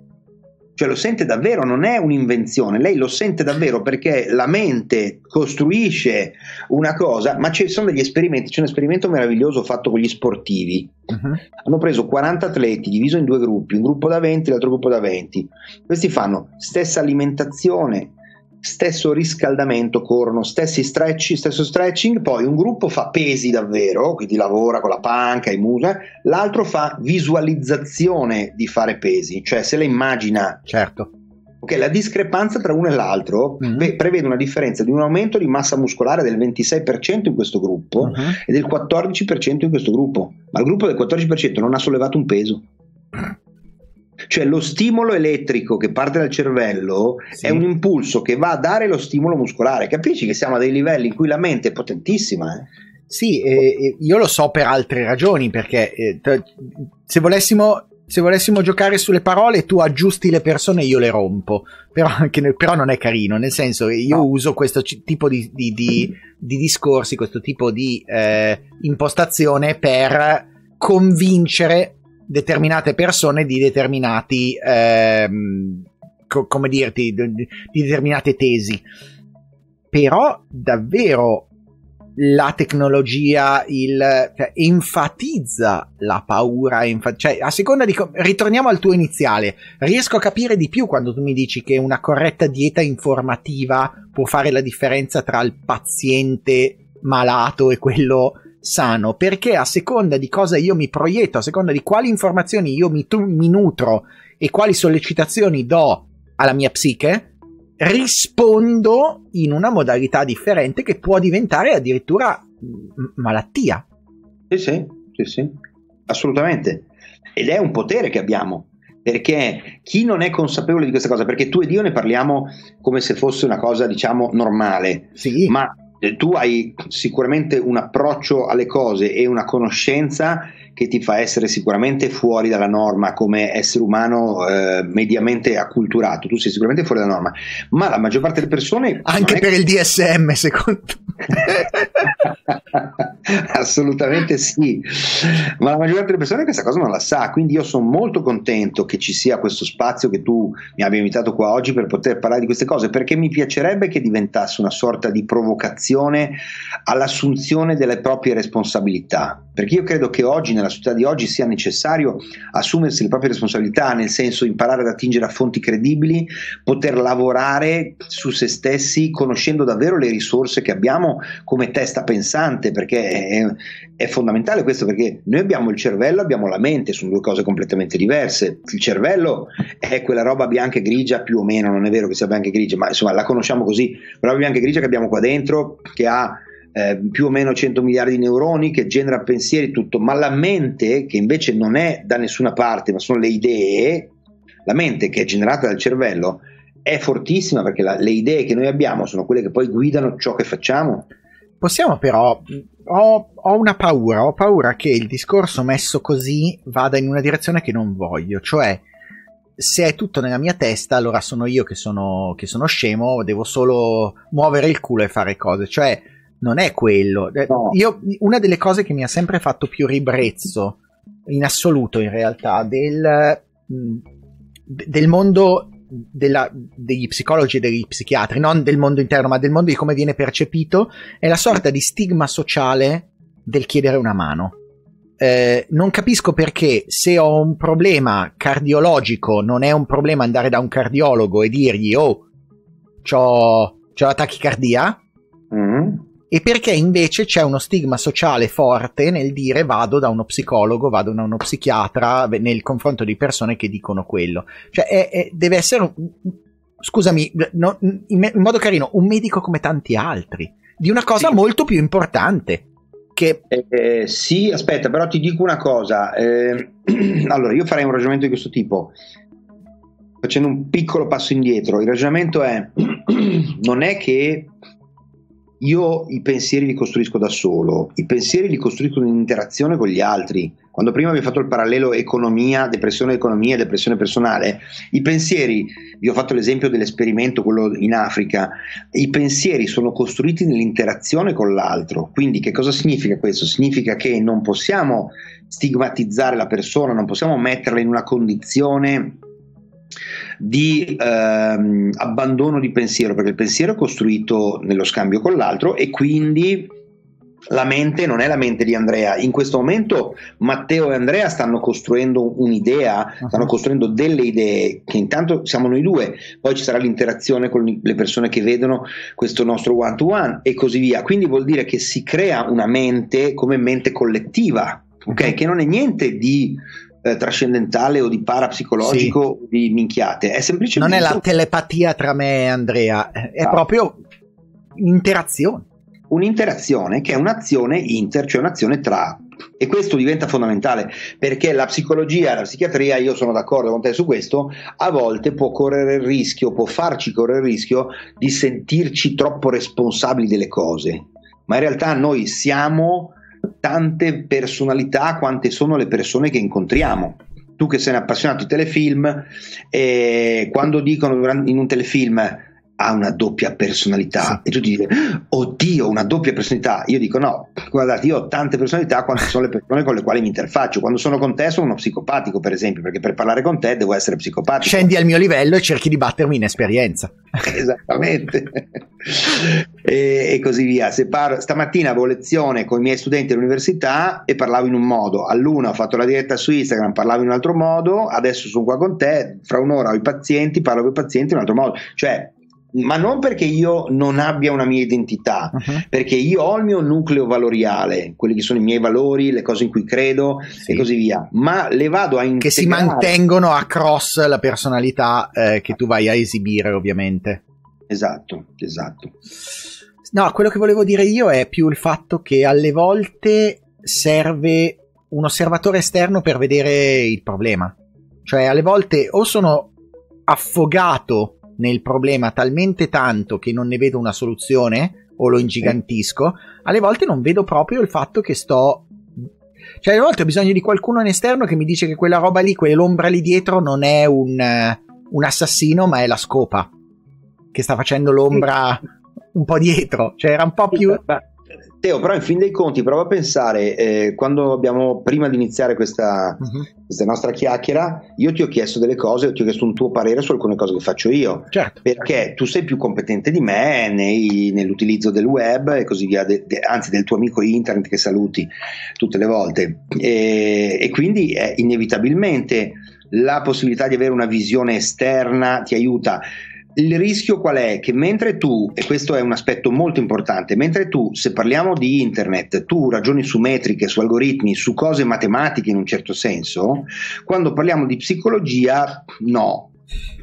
[SPEAKER 3] cioè lo sente davvero, non è un'invenzione, lei lo sente davvero perché la mente costruisce una cosa, ma ci sono degli esperimenti, c'è un esperimento meraviglioso fatto con gli sportivi,
[SPEAKER 2] Mhm.
[SPEAKER 3] hanno preso 40 atleti diviso in due gruppi, un gruppo da 20 e l'altro gruppo da 20. Questi fanno stessa alimentazione, stesso riscaldamento, corrono stessi stretch, stesso stretching, poi un gruppo fa pesi davvero, quindi lavora con la panca, i musa, l'altro fa visualizzazione di fare pesi, cioè se lei immagina
[SPEAKER 2] Certo.
[SPEAKER 3] Ok, la discrepanza tra uno e l'altro
[SPEAKER 2] Mhm.
[SPEAKER 3] ve- prevede una differenza di un aumento di massa muscolare del 26% in questo gruppo
[SPEAKER 2] Mhm.
[SPEAKER 3] e del 14% in questo gruppo, ma il gruppo del 14% non ha sollevato un peso. Cioè lo stimolo elettrico che parte dal cervello
[SPEAKER 2] Sì.
[SPEAKER 3] è un impulso che va a dare lo stimolo muscolare. Capisci che siamo a dei livelli in cui la mente è potentissima. eh?
[SPEAKER 2] Sì, eh, eh, io lo so per altre ragioni, perché eh, se, volessimo, se volessimo giocare sulle parole, tu aggiusti le persone e io le rompo. Però, anche nel- però non è carino, nel senso che io
[SPEAKER 3] No.
[SPEAKER 2] uso questo ci- tipo di, di- di- di discorsi, questo tipo di eh, impostazione per convincere determinate persone di determinati, ehm, co- come dirti, di, di determinate tesi. Però davvero la tecnologia il, cioè, enfatizza la paura, enfa- cioè a seconda di co- ritorniamo al tuo iniziale, riesco a capire di più quando tu mi dici che una corretta dieta informativa può fare la differenza tra il paziente malato e quello sano, perché a seconda di cosa io mi proietto, a seconda di quali informazioni io mi, mi nutro e quali sollecitazioni do alla mia psiche, rispondo in una modalità differente che può diventare addirittura malattia.
[SPEAKER 3] Sì, sì, sì, sì, assolutamente. Ed è un potere che abbiamo. Perché chi non è consapevole di questa cosa, perché tu ed io ne parliamo come se fosse una cosa, diciamo, normale,
[SPEAKER 2] Sì,
[SPEAKER 3] ma tu hai sicuramente un approccio alle cose e una conoscenza che ti fa essere sicuramente fuori dalla norma come essere umano eh, mediamente acculturato, tu sei sicuramente fuori dalla norma, ma la maggior parte delle persone...
[SPEAKER 2] Anche per
[SPEAKER 3] che...
[SPEAKER 2] il DSM, secondo
[SPEAKER 3] Assolutamente sì, ma la maggior parte delle persone questa cosa non la sa, quindi io sono molto contento che ci sia questo spazio che tu mi abbia invitato qua oggi per poter parlare di queste cose, perché mi piacerebbe che diventasse una sorta di provocazione all'assunzione delle proprie responsabilità, perché io credo che oggi nella società di oggi sia necessario assumersi le proprie responsabilità, nel senso imparare ad attingere a fonti credibili, poter lavorare su se stessi conoscendo davvero le risorse che abbiamo come testa pensante, perché è, è fondamentale questo, perché noi abbiamo il cervello, abbiamo la mente, sono due cose completamente diverse. Il cervello è quella roba bianca e grigia più o meno, non è vero che sia bianca e grigia, ma insomma la conosciamo così, la roba bianca e grigia che abbiamo qua dentro, che ha eh, più o meno 100 miliardi di neuroni, che genera pensieri, tutto, ma la mente, che invece non è da nessuna parte, ma sono le idee, la mente che è generata dal cervello è fortissima perché la, le idee che noi abbiamo sono quelle che poi guidano ciò che facciamo.
[SPEAKER 2] Possiamo però, ho, ho, una paura, ho paura che il discorso messo così vada in una direzione che non voglio, cioè se è tutto nella mia testa allora sono io che sono, che sono scemo, devo solo muovere il culo e fare cose, cioè non è quello. Eh, no. Io, una delle cose che mi ha sempre fatto più ribrezzo, in assoluto in realtà, del, del mondo della, degli psicologi e degli psichiatri, non del mondo interno, ma del mondo di come viene percepito, è la sorta di stigma sociale del chiedere una mano. Eh, non capisco perché se ho un problema cardiologico non è un problema andare da un cardiologo e dirgli oh, c'ho la tachicardia, mm e perché invece c'è uno stigma sociale forte nel dire vado da uno psicologo, vado da uno psichiatra nel confronto di persone che dicono quello. Cioè è, è, deve essere, un, scusami, no, in, in, modo carino, un medico come tanti altri, di una cosa sì. molto più importante. Che...
[SPEAKER 3] Eh, eh, sì, aspetta, però ti dico una cosa. Eh, allora, io farei un ragionamento di questo tipo facendo un piccolo passo indietro. Il ragionamento è: non è che io i pensieri li costruisco da solo, i pensieri li costruisco in interazione con gli altri. Quando prima vi ho fatto il parallelo economia, depressione economia, depressione personale, i pensieri, vi ho fatto l'esempio dell'esperimento, quello in Africa, i pensieri sono costruiti nell'interazione con l'altro. Quindi che cosa significa questo? Significa che non possiamo stigmatizzare la persona, non possiamo metterla in una condizione di ehm, abbandono di pensiero, perché il pensiero è costruito nello scambio con l'altro e quindi la mente non è la mente di Andrea. In questo momento Matteo e Andrea stanno costruendo un'idea, uh-huh. stanno costruendo delle idee che intanto siamo noi due, poi ci sarà l'interazione con le persone che vedono questo nostro one to one e così via. Quindi vuol dire che si crea una mente come mente collettiva, ok? Uh-huh. Che non è niente di eh, trascendentale o di parapsicologico sì. di minchiate, è semplicemente...
[SPEAKER 2] Non è la telepatia tra me e Andrea, è ah. proprio interazione.
[SPEAKER 3] Un'interazione che è un'azione inter, cioè un'azione tra e questo diventa fondamentale perché la psicologia e la psichiatria, io sono d'accordo con te su questo, a volte può correre il rischio, può farci correre il rischio di sentirci troppo responsabili delle cose, ma in realtà noi siamo tante personalità quante sono le persone che incontriamo. Tu che sei un appassionato di telefilm, eh, quando dicono in un telefilm ha una doppia personalità. E tu dici oddio una doppia personalità. Io dico no guardate io ho tante personalità quante sono le persone con le quali mi interfaccio. Quando sono con te sono uno psicopatico per esempio perché per parlare con te devo essere psicopatico.
[SPEAKER 2] Scendi al mio livello e cerchi di battermi in esperienza.
[SPEAKER 3] Esattamente. E, e, così via. Se parlo, stamattina avevo lezione con i miei studenti all'università e parlavo in un modo. All'una ho fatto la diretta su Instagram parlavo in un altro modo. Adesso sono qua con te. Fra un'ora ho i pazienti parlo con i pazienti in un altro modo. Cioè ma non perché io non abbia una mia identità, uh-huh. perché io ho il mio nucleo valoriale, quelli che sono i miei valori, le cose in cui credo sì. e così via, ma le vado a integrare.
[SPEAKER 2] Che si mantengono across la personalità eh, che tu vai a esibire, ovviamente.
[SPEAKER 3] Esatto, esatto.
[SPEAKER 2] No, quello che volevo dire io è più il fatto che alle volte serve un osservatore esterno per vedere il problema. Cioè, alle volte o sono affogato nel problema talmente tanto che non ne vedo una soluzione, o lo ingigantisco, alle volte non vedo proprio il fatto che sto cioè, alle volte ho bisogno di qualcuno in esterno che mi dice che quella roba lì, quell'ombra lì dietro non è un, un assassino, ma è la scopa che sta facendo l'ombra un po' dietro. Cioè, era un po' più.
[SPEAKER 3] Teo, però in fin dei conti, prova a pensare, eh, quando abbiamo, prima di iniziare questa, uh-huh. questa, nostra chiacchiera, io ti ho chiesto delle cose, ti ho chiesto un tuo parere su alcune cose che faccio io,
[SPEAKER 2] certo.
[SPEAKER 3] perché tu sei più competente di me nei, nell'utilizzo del web e così via, de, de, anzi del tuo amico internet che saluti tutte le volte, e, e quindi eh, inevitabilmente la possibilità di avere una visione esterna ti aiuta il rischio qual è? Che mentre tu, e questo è un aspetto molto importante, mentre tu, se parliamo di internet, tu ragioni su metriche, su algoritmi, su cose matematiche in un certo senso, quando parliamo di psicologia, no.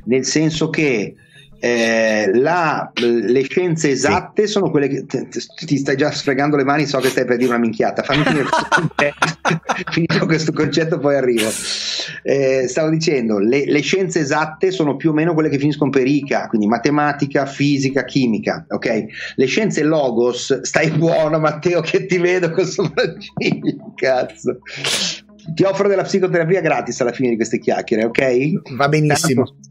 [SPEAKER 3] Nel senso che eh, la, le scienze esatte sì. sono quelle che ti, ti stai già sfregando le mani, so che stai per dire una minchiata. Fammi finire questo, questo concetto, poi arrivo. Eh, stavo dicendo, le, le, scienze esatte sono più o meno quelle che finiscono per ICA, quindi matematica, fisica, chimica. Ok, le scienze logos, stai buono, Matteo, che ti vedo con sopracciglio, cazzo. Ti offro della psicoterapia gratis alla fine di queste chiacchiere, ok?
[SPEAKER 2] Va benissimo. Tanto,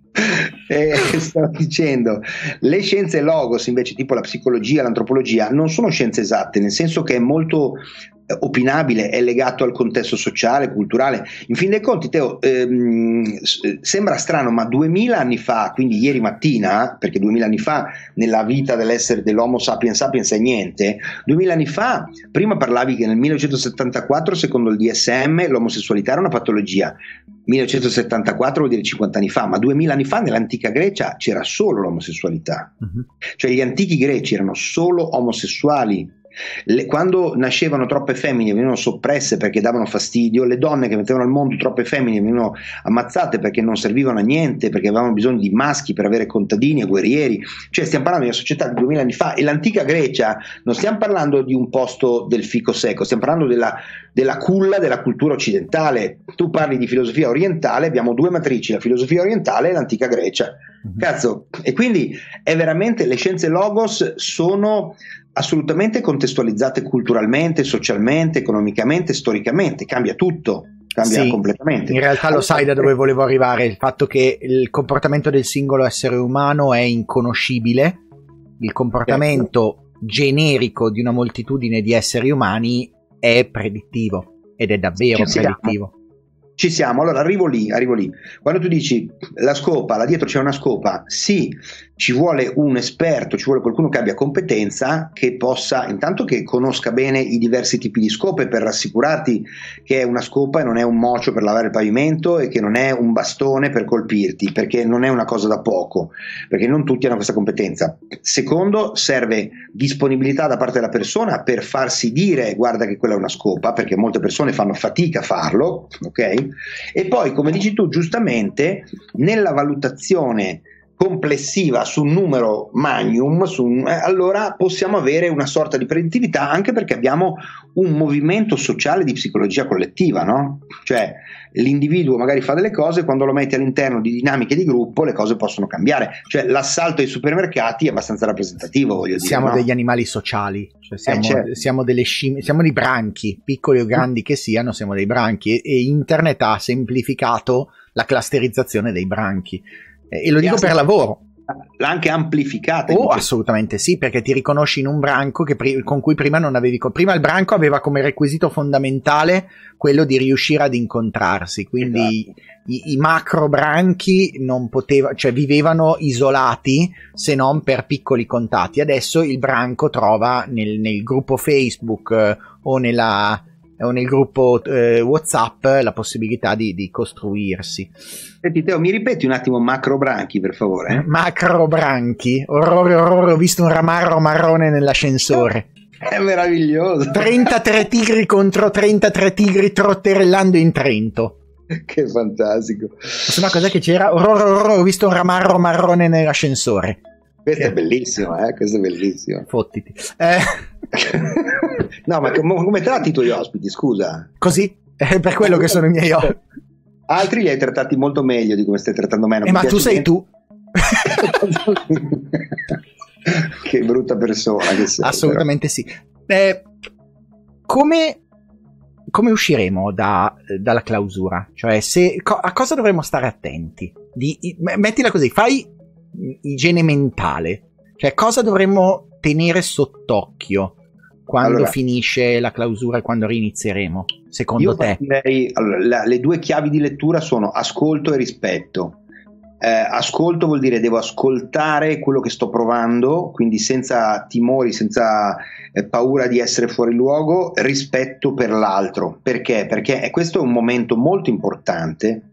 [SPEAKER 3] eh, stavo dicendo, le scienze logos invece tipo la psicologia, l'antropologia non sono scienze esatte, nel senso che è molto opinabile, è legato al contesto sociale, culturale. In fin dei conti, Teo, ehm, sembra strano, ma duemila anni fa, quindi ieri mattina, perché duemila anni fa nella vita dell'essere dell'Homo sapiens sapiens è niente, duemila anni fa, prima parlavi che nel 1974, secondo il DSM, l'omosessualità era una patologia. 1974 vuol dire 50 anni fa, ma 2000 anni fa nell'antica Grecia c'era solo l'omosessualità. Uh-huh. Cioè gli antichi greci erano solo omosessuali le, quando nascevano troppe femmine venivano soppresse perché davano fastidio, le donne che mettevano al mondo troppe femmine venivano ammazzate perché non servivano a niente, perché avevano bisogno di maschi per avere contadini e guerrieri. Cioè stiamo parlando di una società di 2000 anni fa e l'antica Grecia non stiamo parlando di un posto del fico secco, stiamo parlando della, della culla della cultura occidentale. Tu parli di filosofia orientale, abbiamo due matrici, la filosofia orientale e l'antica Grecia. Mhm. Cazzo, e quindi è veramente le scienze logos sono assolutamente contestualizzate culturalmente, socialmente, economicamente, storicamente, cambia tutto. Cambia
[SPEAKER 2] sì,
[SPEAKER 3] completamente.
[SPEAKER 2] In realtà lo sai da dove volevo arrivare, il fatto che il comportamento del singolo essere umano è inconoscibile, il comportamento certo. generico di una moltitudine di esseri umani è predittivo ed è davvero predittivo.
[SPEAKER 3] Ci siamo, allora arrivo lì, arrivo lì. Quando tu dici la scopa, là dietro c'è una scopa, sì, ci vuole un esperto, ci vuole qualcuno che abbia competenza, che possa, intanto che conosca bene i diversi tipi di scope per rassicurarti che è una scopa e non è un mocio per lavare il pavimento e che non è un bastone per colpirti, perché non è una cosa da poco, perché non tutti hanno questa competenza. Secondo, serve disponibilità da parte della persona per farsi dire guarda che quella è una scopa, perché molte persone fanno fatica a farlo, ok? E poi, come dici tu giustamente, nella valutazione complessiva su un numero magnum, su un- eh, allora possiamo avere una sorta di predittività anche perché abbiamo un movimento sociale di psicologia collettiva, no? Cioè l'individuo magari fa delle cose, quando lo metti all'interno di dinamiche di gruppo le cose possono cambiare. Cioè l'assalto ai supermercati è abbastanza rappresentativo, voglio dire.
[SPEAKER 2] Siamo
[SPEAKER 3] no?
[SPEAKER 2] degli animali sociali, cioè siamo,
[SPEAKER 3] certo.
[SPEAKER 2] siamo delle scimmie, siamo dei branchi, piccoli o grandi che siano, siamo dei branchi e, e internet ha semplificato la clusterizzazione dei branchi. E lo dico per lavoro.
[SPEAKER 3] L'ha anche amplificata.
[SPEAKER 2] Oh, assolutamente sì, perché ti riconosci in un branco che pri- con cui prima non avevi. co- Prima il branco aveva come requisito fondamentale quello di riuscire ad incontrarsi, quindi
[SPEAKER 3] Esatto.
[SPEAKER 2] i, i macro branchi non poteva, cioè vivevano isolati se non per piccoli contatti. Adesso il branco trova nel, nel gruppo Facebook eh, o nella nel gruppo eh, WhatsApp la possibilità di, di costruirsi.
[SPEAKER 3] Senti Teo, mi ripeti un attimo macro branchi per favore?
[SPEAKER 2] Macro branchi, orrore, orrore, ho visto un ramarro marrone nell'ascensore.
[SPEAKER 3] È meraviglioso.
[SPEAKER 2] 33 tigri contro 33 tigri trotterellando in Trento.
[SPEAKER 3] che fantastico.
[SPEAKER 2] Insomma, cos'è che c'era? Orrore, orrore, ho visto un ramarro marrone nell'ascensore.
[SPEAKER 3] Questo è bellissimo, eh? Questo è bellissimo.
[SPEAKER 2] Fottiti. Eh,
[SPEAKER 3] No, ma com- come tratti i tuoi ospiti, scusa?
[SPEAKER 2] così? È per quello che sono i miei occhi.
[SPEAKER 3] Altri li hai trattati molto meglio di come stai trattando me.
[SPEAKER 2] Eh, ma tu sei
[SPEAKER 3] niente.
[SPEAKER 2] tu.
[SPEAKER 3] che brutta persona che sei.
[SPEAKER 2] Assolutamente sì. Eh, come, come usciremo da- dalla clausura? Cioè, se, co- a cosa dovremmo stare attenti? Di- i- mettila così, fai igiene mentale. Cioè, cosa dovremmo tenere sott'occhio quando
[SPEAKER 3] Allora.
[SPEAKER 2] finisce la clausura e quando rinizieremo? Secondo te?
[SPEAKER 3] direi, allora, la- le due chiavi di lettura sono ascolto e rispetto. Eh, ascolto vuol dire devo ascoltare quello che sto provando, quindi senza timori, senza eh, paura di essere fuori luogo, rispetto per l'altro. Perché? Perché questo è un momento molto importante.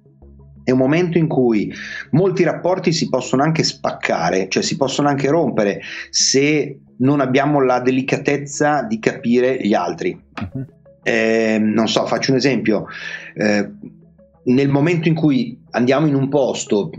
[SPEAKER 3] È un momento in cui molti rapporti si possono anche spaccare, cioè si possono anche rompere se non abbiamo la delicatezza di capire gli altri. Eh, non so, faccio un esempio. Eh, nel momento in cui andiamo in un posto,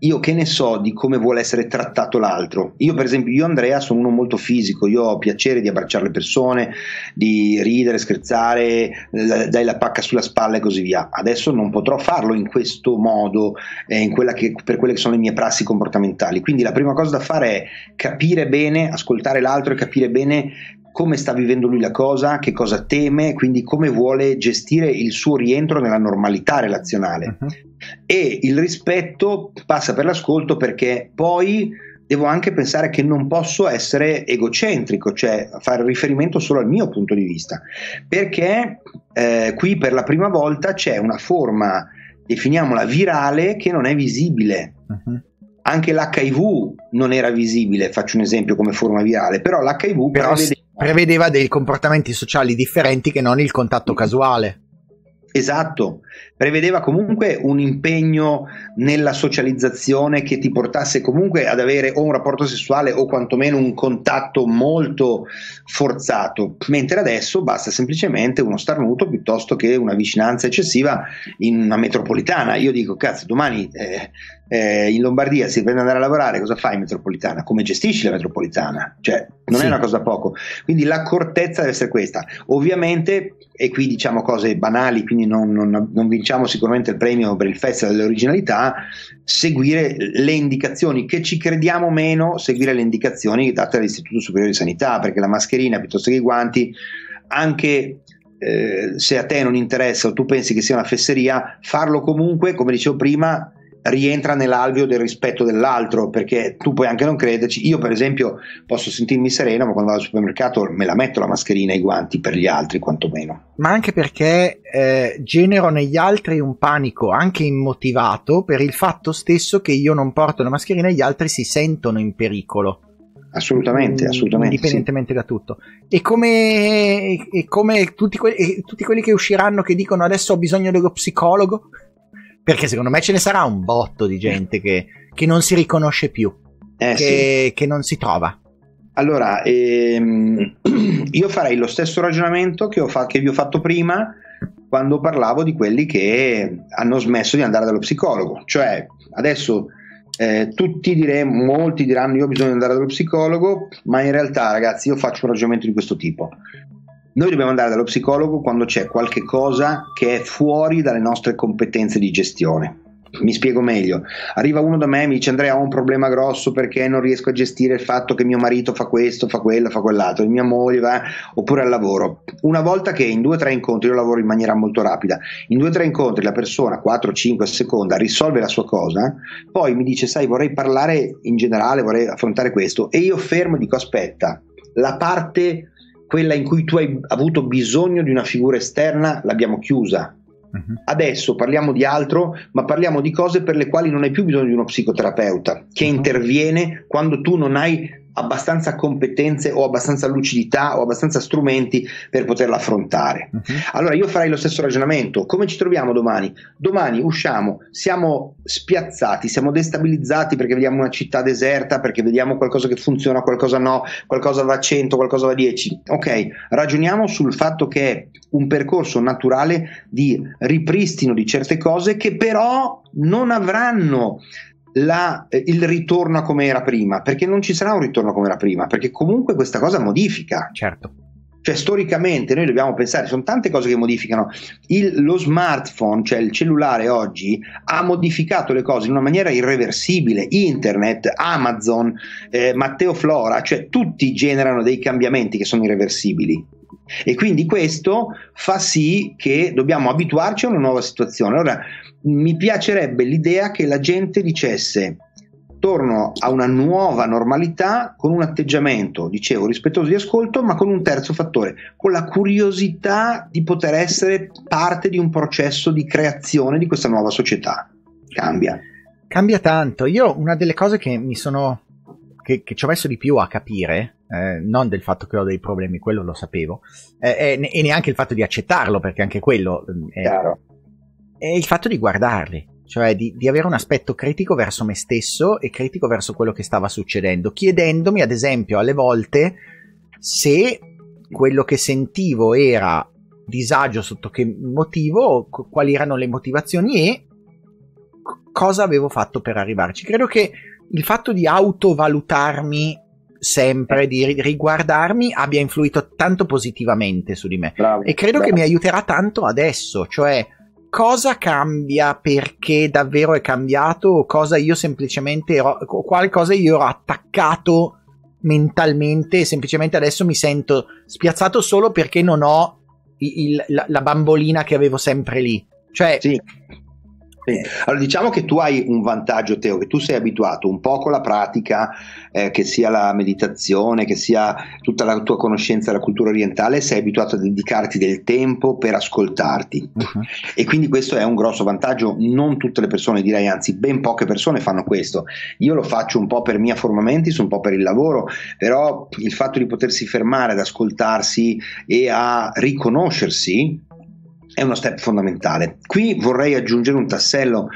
[SPEAKER 3] io che ne so di come vuole essere trattato l'altro. Io, per esempio, io Andrea sono uno molto fisico, io ho piacere di abbracciare le persone, di ridere, scherzare, dai la pacca sulla spalla e così via. Adesso non potrò farlo in questo modo, eh, in che, per quelle che sono le mie prassi comportamentali. Quindi la prima cosa da fare è capire bene, ascoltare l'altro e capire bene come sta vivendo lui la cosa, che cosa teme, quindi come vuole gestire il suo rientro nella normalità relazionale.
[SPEAKER 2] Mhm.
[SPEAKER 3] E il rispetto passa per l'ascolto perché poi devo anche pensare che non posso essere egocentrico, cioè fare riferimento solo al mio punto di vista, perché eh, qui per la prima volta c'è una forma, definiamola virale, che non è visibile.
[SPEAKER 2] Mhm.
[SPEAKER 3] Anche l'HIV non era visibile, faccio un esempio come forma virale, però l'HIV
[SPEAKER 2] Però
[SPEAKER 3] prevede-
[SPEAKER 2] prevedeva dei comportamenti sociali differenti che non il contatto casuale.
[SPEAKER 3] Esatto, prevedeva comunque un impegno nella socializzazione che ti portasse comunque ad avere o un rapporto sessuale o quantomeno un contatto molto forzato, mentre adesso basta semplicemente uno starnuto piuttosto che una vicinanza eccessiva in una metropolitana. Io dico, cazzo, domani eh, eh, in Lombardia si prende ad andare a lavorare, cosa fai in metropolitana? Come gestisci la metropolitana? Cioè, non
[SPEAKER 2] Sì.
[SPEAKER 3] è una cosa da poco. Quindi l'accortezza deve essere questa. Ovviamente, e qui diciamo cose banali, quindi non, non- non vinciamo sicuramente il premio per il Festival dell'originalità, seguire le indicazioni che ci crediamo meno, seguire le indicazioni date dall'Istituto Superiore di Sanità, perché la mascherina piuttosto che i guanti, anche eh, se a te non interessa o tu pensi che sia una fesseria, farlo comunque, come dicevo prima, rientra nell'alveo del rispetto dell'altro, perché tu puoi anche non crederci. Io, per esempio, posso sentirmi sereno, ma quando vado al supermercato me la metto la mascherina e i guanti per gli altri, quantomeno.
[SPEAKER 2] ma anche perché eh, genero negli altri un panico anche immotivato per il fatto stesso che io non porto la mascherina e gli altri si sentono in pericolo.
[SPEAKER 3] Assolutamente,
[SPEAKER 2] Mm,
[SPEAKER 3] assolutamente. sì.
[SPEAKER 2] Indipendentemente da tutto. E come, e come tutti, quelli, e tutti quelli che usciranno che dicono adesso ho bisogno dello psicologo? Perché secondo me ce ne sarà un botto di gente che, che non si riconosce più,
[SPEAKER 3] Eh, sì.
[SPEAKER 2] che, che non si trova.
[SPEAKER 3] Allora, ehm, io farei lo stesso ragionamento che, ho fa- che vi ho fatto prima quando parlavo di quelli che hanno smesso di andare dallo psicologo. Cioè, adesso eh, tutti diremo, molti diranno io ho bisogno di andare dallo psicologo, ma in realtà ragazzi io faccio un ragionamento di questo tipo. Noi dobbiamo andare dallo psicologo quando c'è qualche cosa che è fuori dalle nostre competenze di gestione. Mi spiego meglio. Arriva uno da me e mi dice Andrea ho un problema grosso perché non riesco a gestire il fatto che mio marito fa questo, fa quello, fa quell'altro, mia moglie va, oppure al lavoro. Una volta che in due o tre incontri, io lavoro in maniera molto rapida, in due o tre incontri la persona, 4-5 a seconda, risolve la sua cosa, poi mi dice sai vorrei parlare in generale, vorrei affrontare questo, e io fermo e dico aspetta, la parte quella in cui tu hai avuto bisogno di una figura esterna l'abbiamo chiusa. Uh-huh. Adesso parliamo di altro, ma parliamo di cose per le quali non hai più bisogno di uno psicoterapeuta che uh-huh. interviene quando tu non hai abbastanza competenze o abbastanza lucidità o abbastanza strumenti per poterla affrontare. Uh-huh. Allora io farei lo stesso ragionamento. Come ci troviamo domani? Domani usciamo, siamo spiazzati, siamo destabilizzati perché vediamo una città deserta, perché vediamo qualcosa che funziona, qualcosa no, qualcosa va a 100, qualcosa va a 10. Ok, ragioniamo sul fatto che è un percorso naturale di ripristino di certe cose che però non avranno la, eh, il ritorno a come era prima, perché non ci sarà un ritorno come era prima, perché comunque questa cosa modifica.
[SPEAKER 2] Certo.
[SPEAKER 3] Cioè, storicamente noi dobbiamo pensare, sono tante cose che modificano. Il, lo smartphone, cioè il cellulare oggi, ha modificato le cose in una maniera irreversibile. Internet, Amazon, eh, Matteo Flora, cioè tutti generano dei cambiamenti che sono irreversibili. E quindi questo fa sì che dobbiamo abituarci a una nuova situazione. Allora, mi piacerebbe l'idea che la gente dicesse torno a una nuova normalità con un atteggiamento, dicevo, rispettoso di ascolto, ma con un terzo fattore, con la curiosità di poter essere parte di un processo di creazione di questa nuova società. Cambia.
[SPEAKER 2] Cambia tanto. Io una delle cose che mi sono che, che ci ho messo di più a capire, eh, non del fatto che ho dei problemi, quello lo sapevo, eh, e neanche il fatto di accettarlo, perché anche quello
[SPEAKER 3] è, Chiaro
[SPEAKER 2] è il fatto di guardarli, cioè di, di, avere un aspetto critico verso me stesso e critico verso quello che stava succedendo, chiedendomi ad esempio alle volte se quello che sentivo era disagio sotto che motivo, quali erano le motivazioni e cosa avevo fatto per arrivarci. Credo che il fatto di autovalutarmi sempre, di riguardarmi, abbia influito tanto positivamente su di me. Bravo, e credo bravo. che mi aiuterà tanto adesso, cioè cosa cambia perché davvero è cambiato o cosa io semplicemente ero, quale cosa io ero attaccato mentalmente e semplicemente adesso mi sento spiazzato solo perché non ho il, la, la, bambolina che avevo sempre lì. Cioè,
[SPEAKER 3] sì. Allora diciamo che tu hai un vantaggio Teo, che tu sei abituato un po' con la pratica, eh, che sia la meditazione, che sia tutta la tua conoscenza della cultura orientale, sei abituato a dedicarti del tempo per ascoltarti. Uh-huh. e quindi questo è un grosso vantaggio, non tutte le persone direi, anzi ben poche persone fanno questo, io lo faccio un po' per mia forma mentis, un po' per il lavoro, però il fatto di potersi fermare ad ascoltarsi e a riconoscersi è uno step fondamentale. Qui vorrei aggiungere un tassello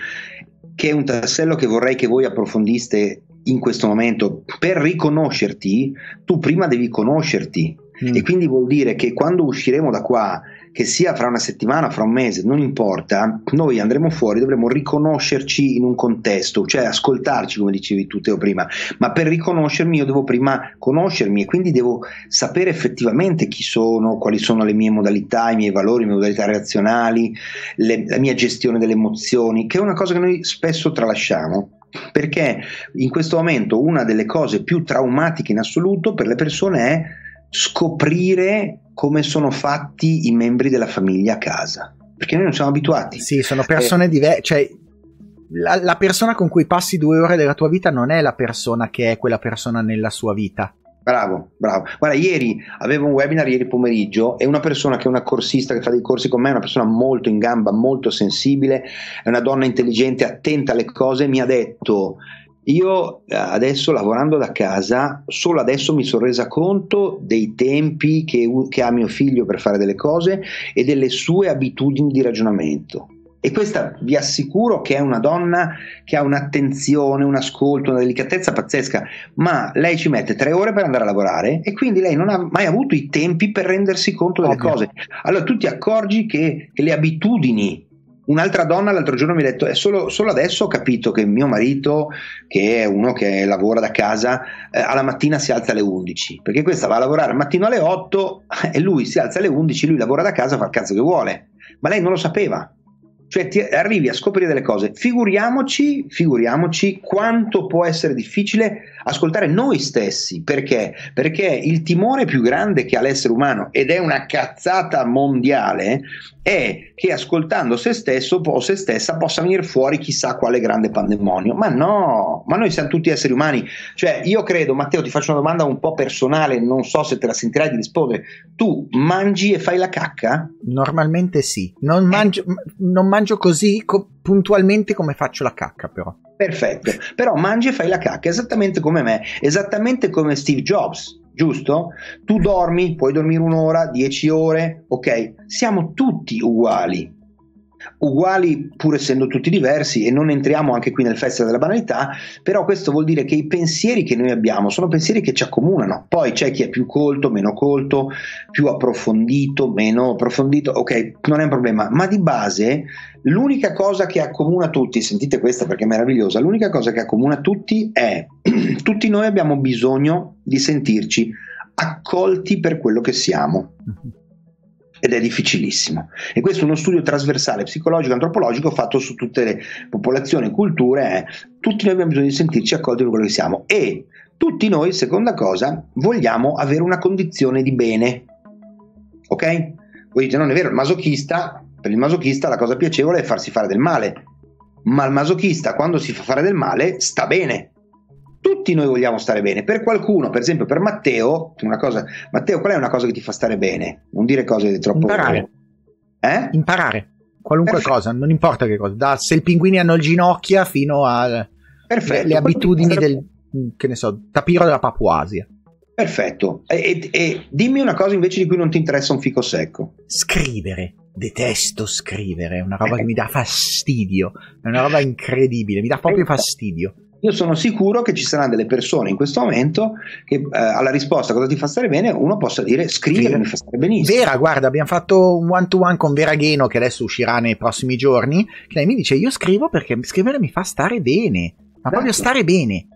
[SPEAKER 3] che è un tassello che vorrei che voi approfondiste in questo momento. Per riconoscerti, tu prima devi conoscerti. Mm. E quindi vuol dire che quando usciremo da qua che sia fra una settimana, fra un mese, non importa, noi andremo fuori, dovremo riconoscerci in un contesto, cioè ascoltarci, come dicevi tu Teo prima, ma per riconoscermi io devo prima conoscermi e quindi devo sapere effettivamente chi sono, quali sono le mie modalità, i miei valori, le mie modalità relazionali, le, la mia gestione delle emozioni, che è una cosa che noi spesso tralasciamo. Perché in questo momento una delle cose più traumatiche in assoluto per le persone è scoprire come sono fatti i membri della famiglia a casa. Perché noi non siamo abituati.
[SPEAKER 2] Sì, sono persone eh, diverse. Cioè, la, la, persona con cui passi due ore della tua vita non è la persona che è quella persona nella sua vita.
[SPEAKER 3] Bravo, bravo. Guarda, ieri avevo un webinar ieri pomeriggio e una persona che è una corsista che fa dei corsi con me, è una persona molto in gamba, molto sensibile, è una donna intelligente, attenta alle cose, mi ha detto io eh, adesso lavorando da casa, solo adesso mi sono resa conto dei tempi che, che ha mio figlio per fare delle cose e delle sue abitudini di ragionamento. E questa vi assicuro che è una donna che ha un'attenzione, un ascolto, una delicatezza pazzesca, ma lei ci mette tre ore per andare a lavorare e quindi lei non ha mai avuto i tempi per rendersi conto delle Ovvio. cose. Allora tu ti accorgi che, che le abitudini Un'altra donna l'altro giorno mi ha detto: è solo, solo adesso ho capito che mio marito, che è uno che lavora da casa, eh, alla mattina si alza alle 11. Perché questa va a lavorare al mattino alle 8 e lui si alza alle 11, lui lavora da casa, fa il cazzo che vuole. Ma lei non lo sapeva. Cioè ti arrivi a scoprire delle cose. Figuriamoci, figuriamoci quanto può essere difficile ascoltare noi stessi. Perché? Perché il timore più grande che ha l'essere umano, ed è una cazzata mondiale, è che ascoltando se stesso o se stessa possa venire fuori chissà quale grande pandemonio. Ma no, ma noi siamo tutti esseri umani. Cioè, io credo, Matteo, ti faccio una domanda un po' personale, non so se te la sentirai di rispondere. Tu mangi e fai la cacca?
[SPEAKER 2] Normalmente sì. Non mangio, non mangio così co- puntualmente come faccio la cacca, però.
[SPEAKER 3] Perfetto, però mangi e fai la cacca esattamente come me, esattamente come Steve Jobs giusto? Tu dormi, puoi dormire un'ora, dieci ore, ok? Siamo tutti uguali. Uguali pur essendo tutti diversi e non entriamo anche qui nel festival della banalità, però questo vuol dire che i pensieri che noi abbiamo sono pensieri che ci accomunano. Poi c'è chi è più colto, meno colto, più approfondito, meno approfondito, ok, non è un problema, ma di base l'unica cosa che accomuna tutti, sentite questa perché è meravigliosa, l'unica cosa che accomuna tutti è tutti noi abbiamo bisogno di sentirci accolti per quello che siamo. Ed è difficilissimo. E questo è uno studio trasversale psicologico antropologico fatto su tutte le popolazioni culture. Eh. Tutti noi abbiamo bisogno di sentirci accolti per quello che siamo. E tutti noi, seconda cosa, vogliamo avere una condizione di bene. Ok? Voi dite, non è vero, il masochista, per il masochista la cosa piacevole è farsi fare del male. Ma il masochista, quando si fa fare del male, sta bene tutti noi vogliamo stare bene. Per qualcuno, per esempio per Matteo, una cosa, Matteo, qual è una cosa che ti fa stare bene? Non dire cose troppo...
[SPEAKER 2] Imparare.
[SPEAKER 3] Eh?
[SPEAKER 2] Imparare. Qualunque Perfetto. cosa, non importa che cosa. Da se i pinguini hanno le ginocchia fino alle le abitudini del, che ne so, tapiro della Papuasia.
[SPEAKER 3] Perfetto. E, e, e, dimmi una cosa invece di cui non ti interessa un fico secco.
[SPEAKER 2] Scrivere. Detesto scrivere, è una roba che mi dà fastidio. È una roba incredibile, mi dà proprio fastidio.
[SPEAKER 3] Io sono sicuro che ci saranno delle persone in questo momento che eh, alla risposta cosa ti fa stare bene uno possa dire scrivere mi fa stare benissimo.
[SPEAKER 2] Vera, guarda, abbiamo fatto un one to one con Vera Gheno che adesso uscirà nei prossimi giorni. Che lei mi dice io scrivo perché scrivere mi fa stare bene, ma esatto. proprio stare bene.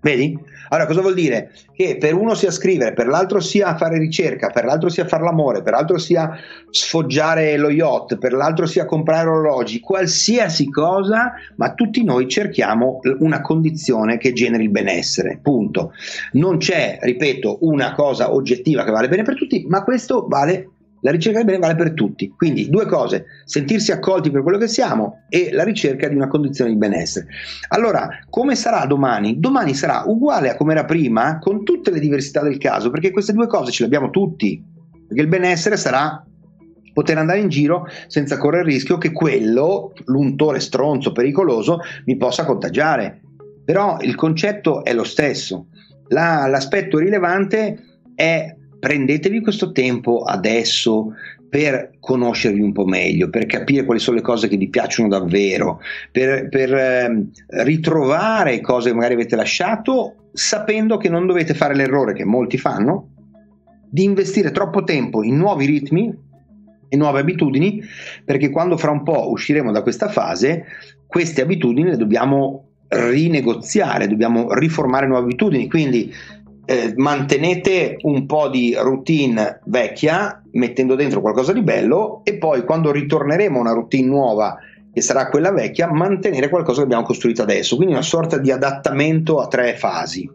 [SPEAKER 3] Vedi? Allora, cosa vuol dire? Che per uno sia scrivere, per l'altro sia fare ricerca, per l'altro sia fare l'amore, per l'altro sia sfoggiare lo yacht, per l'altro sia comprare orologi, qualsiasi cosa, ma tutti noi cerchiamo una condizione che generi il benessere. Punto. Non c'è, ripeto, una cosa oggettiva che vale bene per tutti, ma questo vale la ricerca del bene vale per tutti. Quindi due cose, sentirsi accolti per quello che siamo e la ricerca di una condizione di benessere. Allora, come sarà domani? Domani sarà uguale a come era prima, con tutte le diversità del caso, perché queste due cose ce le abbiamo tutti. Perché il benessere sarà poter andare in giro senza correre il rischio che quello, l'untore stronzo pericoloso, mi possa contagiare. Però il concetto è lo stesso. La, l'aspetto rilevante è prendetevi questo tempo adesso per conoscervi un po' meglio, per capire quali sono le cose che vi piacciono davvero, per, per eh, ritrovare cose che magari avete lasciato, sapendo che non dovete fare l'errore che molti fanno, di investire troppo tempo in nuovi ritmi e nuove abitudini, perché quando fra un po' usciremo da questa fase, queste abitudini le dobbiamo rinegoziare, dobbiamo riformare nuove abitudini, quindi eh, mantenete un po' di routine vecchia mettendo dentro qualcosa di bello e poi quando ritorneremo a una routine nuova che sarà quella vecchia mantenere qualcosa che abbiamo costruito adesso. Quindi una sorta di adattamento a tre fasi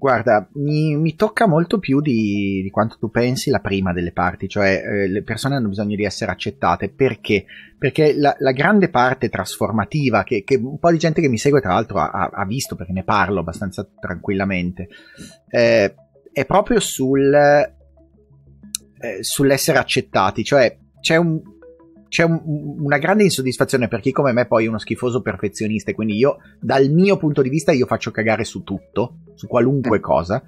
[SPEAKER 2] Guarda, mi, mi, tocca molto più di, di, quanto tu pensi la prima delle parti, cioè eh, le persone hanno bisogno di essere accettate. Perché? Perché la, la grande parte trasformativa, che, che, un po' di gente che mi segue tra l'altro ha, ha visto, perché ne parlo abbastanza tranquillamente, eh, è proprio sul, eh, sull'essere accettati. Cioè c'è un, c'è un, una grande insoddisfazione per chi come me poi è uno schifoso perfezionista e quindi io dal mio punto di vista io faccio cagare su tutto, su qualunque mm. cosa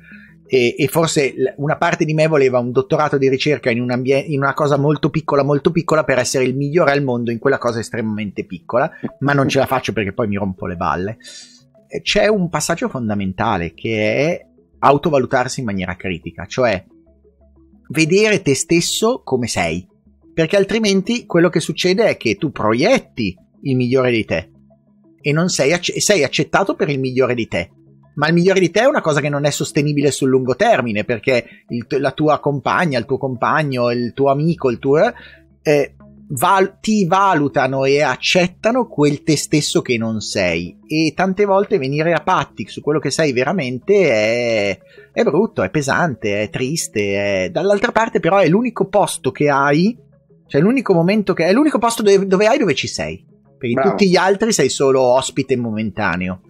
[SPEAKER 2] e, e forse una parte di me voleva un dottorato di ricerca in, un ambien- in una cosa molto piccola, molto piccola per essere il migliore al mondo in quella cosa estremamente piccola, ma non ce la faccio perché poi mi rompo le balle. C'è un passaggio fondamentale che è autovalutarsi in maniera critica, cioè vedere te stesso come sei perché altrimenti quello che succede è che tu proietti il migliore di te e non sei, acc- sei accettato per il migliore di te. Ma il migliore di te è una cosa che non è sostenibile sul lungo termine perché il, la tua compagna, il tuo compagno, il tuo amico, il tuo eh, val- ti valutano e accettano quel te stesso che non sei. E tante volte venire a patti su quello che sei veramente è, è brutto, è pesante, è triste. È... Dall'altra parte, però, è l'unico posto che hai, cioè l'unico momento che è l'unico posto dove, dove hai dove ci sei. Perché in tutti gli altri sei solo ospite momentaneo.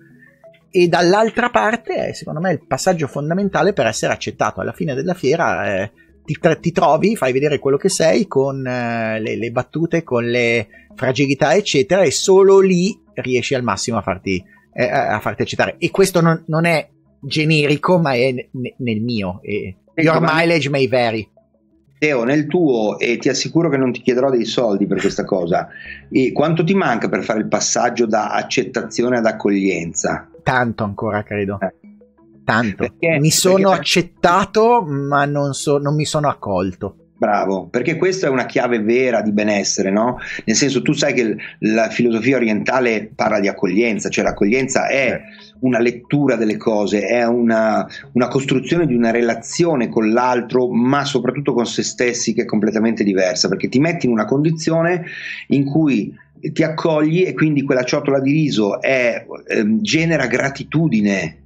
[SPEAKER 2] E dall'altra parte è, secondo me, il passaggio fondamentale per essere accettato. Alla fine della fiera eh, ti, ti, trovi, fai vedere quello che sei con eh, le, le, battute, con le fragilità, eccetera, e solo lì riesci al massimo a farti, eh, a farti accettare. E questo non, non è generico, ma è n- nel mio. E your mileage may vary.
[SPEAKER 3] Teo, nel tuo, e ti assicuro che non ti chiederò dei soldi per questa cosa, e quanto ti manca per fare il passaggio da accettazione ad accoglienza?
[SPEAKER 2] Tanto ancora, credo. Eh. Tanto. Perché, mi sono perché... accettato, ma non, so, non mi sono accolto.
[SPEAKER 3] Bravo, perché questa è una chiave vera di benessere, no? Nel senso, tu sai che la filosofia orientale parla di accoglienza, cioè l'accoglienza è una lettura delle cose, è una, una, costruzione di una relazione con l'altro, ma soprattutto con se stessi che è completamente diversa, perché ti metti in una condizione in cui ti accogli e quindi quella ciotola di riso è, eh, genera gratitudine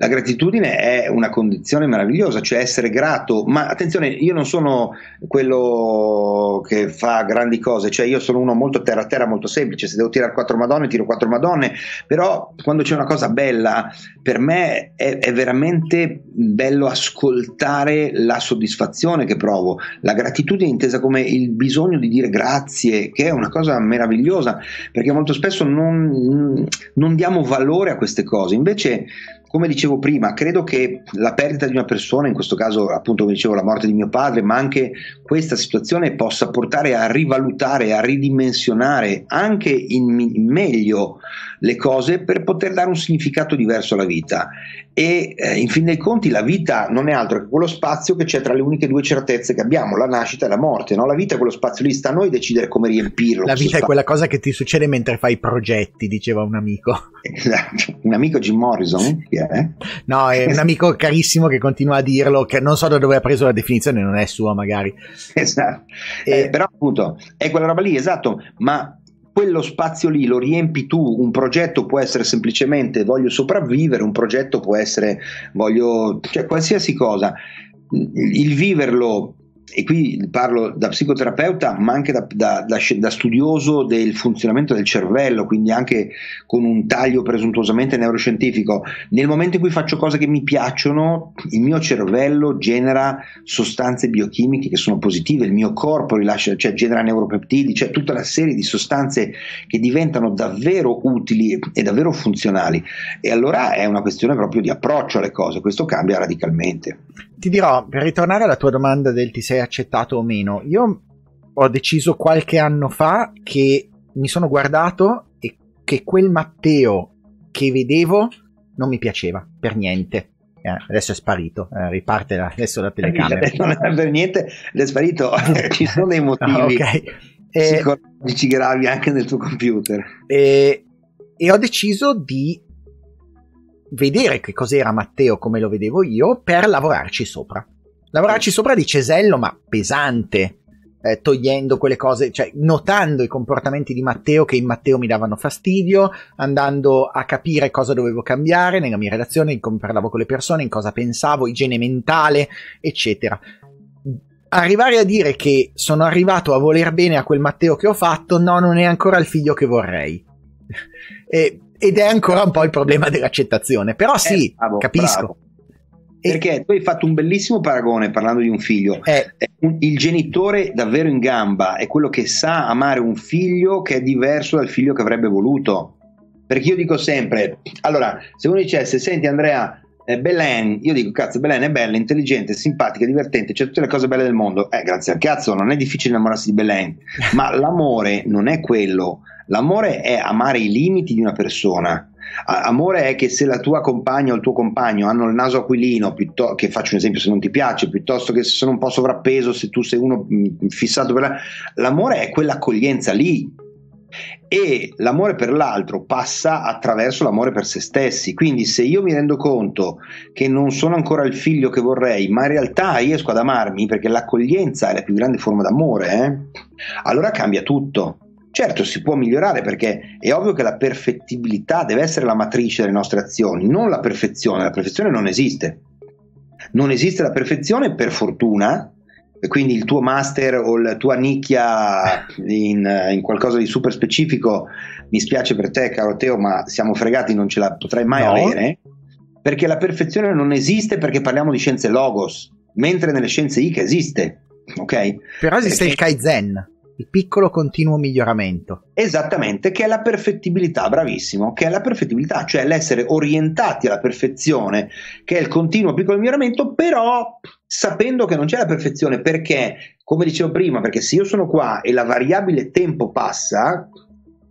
[SPEAKER 3] la gratitudine è una condizione meravigliosa, cioè essere grato, ma attenzione, io non sono quello che fa grandi cose, cioè io sono uno molto terra terra, molto semplice, se devo tirare quattro madonne tiro quattro madonne, però quando c'è una cosa bella, per me è, è veramente bello ascoltare la soddisfazione che provo, la gratitudine intesa come il bisogno di dire grazie, che è una cosa meravigliosa, perché molto spesso non, non diamo valore a queste cose, invece come dicevo prima, credo che la perdita di una persona, in questo caso appunto come dicevo la morte di mio padre, ma anche questa situazione possa portare a rivalutare, a ridimensionare anche in, meglio le cose per poter dare un significato diverso alla vita. E eh, in fin dei conti la vita non è altro che quello spazio che c'è tra le uniche due certezze che abbiamo, la nascita e la morte. No? La vita è quello spazio lì, sta a noi decidere come riempirlo.
[SPEAKER 2] La vita spazio. è quella cosa che ti succede mentre fai progetti, diceva un amico.
[SPEAKER 3] Esatto. un amico Jim Morrison? È?
[SPEAKER 2] No, è un amico carissimo che continua a dirlo, che non so da dove ha preso la definizione, non è sua magari.
[SPEAKER 3] Esatto. E... Eh, però appunto è quella roba lì, esatto, ma quello spazio lì lo riempi tu, un progetto può essere semplicemente voglio sopravvivere, un progetto può essere voglio, cioè qualsiasi cosa. Il viverlo e qui parlo da psicoterapeuta, ma anche da, da, da, da, studioso del funzionamento del cervello, quindi anche con un taglio presuntuosamente neuroscientifico. Nel momento in cui faccio cose che mi piacciono, il mio cervello genera sostanze biochimiche che sono positive, il mio corpo rilascia, cioè genera neuropeptidi, cioè tutta una serie di sostanze che diventano davvero utili e davvero funzionali. E allora è una questione proprio di approccio alle cose, questo cambia radicalmente.
[SPEAKER 2] Ti dirò, per ritornare alla tua domanda del ti sei accettato o meno. Io ho deciso qualche anno fa che mi sono guardato e che quel Matteo che vedevo non mi piaceva per niente. Eh, adesso è sparito, eh, riparte la, adesso la telecamera.
[SPEAKER 3] Non è per niente, è sparito, ci sono dei motivi ah, okay. psicologici eh, gravi anche nel tuo computer.
[SPEAKER 2] E, e ho deciso di vedere che cos'era Matteo come lo vedevo io per lavorarci sopra. Lavorarci sopra di cesello, ma pesante, eh, togliendo quelle cose, cioè notando i comportamenti di Matteo che in Matteo mi davano fastidio, andando a capire cosa dovevo cambiare nella mia relazione, in come parlavo con le persone, in cosa pensavo, igiene mentale, eccetera. Arrivare a dire che sono arrivato a voler bene a quel Matteo che ho fatto, no, non è ancora il figlio che vorrei. e, ed è ancora un po' il problema dell'accettazione. Però sì, eh, bravo, capisco. Bravo.
[SPEAKER 3] Perché tu hai fatto un bellissimo paragone parlando di un figlio.
[SPEAKER 2] Eh.
[SPEAKER 3] Il genitore davvero in gamba è quello che sa amare un figlio che è diverso dal figlio che avrebbe voluto. Perché io dico sempre, allora, se uno dicesse, senti Andrea, eh, Belen, io dico cazzo, Belen è bella, intelligente, simpatica, divertente, c'è tutte le cose belle del mondo. Eh, grazie al cazzo, non è difficile innamorarsi di Belen, ma l'amore non è quello. L'amore è amare i limiti di una persona A- amore è che se la tua compagna o il tuo compagno hanno il naso aquilino, piuttosto, che faccio un esempio se non ti piace, piuttosto che se sono un po' sovrappeso, se tu sei uno mh, fissato per la... L'amore è quell'accoglienza lì, e l'amore per l'altro passa attraverso l'amore per se stessi. Quindi se io mi rendo conto che non sono ancora il figlio che vorrei, ma in realtà riesco ad amarmi perché l'accoglienza è la più grande forma d'amore, eh? allora cambia tutto. Certo, si può migliorare perché è ovvio che la perfettibilità deve essere la matrice delle nostre azioni, non la perfezione. La perfezione non esiste. Non esiste la perfezione per fortuna, quindi il tuo master o la tua nicchia in, in, qualcosa di super specifico, mi spiace per te, caro Teo, ma siamo fregati, non ce la potrai mai no. avere. Perché la perfezione non esiste perché parliamo di scienze logos, mentre nelle scienze IC esiste. Ok?
[SPEAKER 2] Però esiste perché... il Kaizen il piccolo continuo miglioramento.
[SPEAKER 3] Esattamente, che è la perfettibilità, bravissimo, che è la perfettibilità, cioè l'essere orientati alla perfezione, che è il continuo piccolo miglioramento, però sapendo che non c'è la perfezione, perché, come dicevo prima, perché se io sono qua e la variabile tempo passa,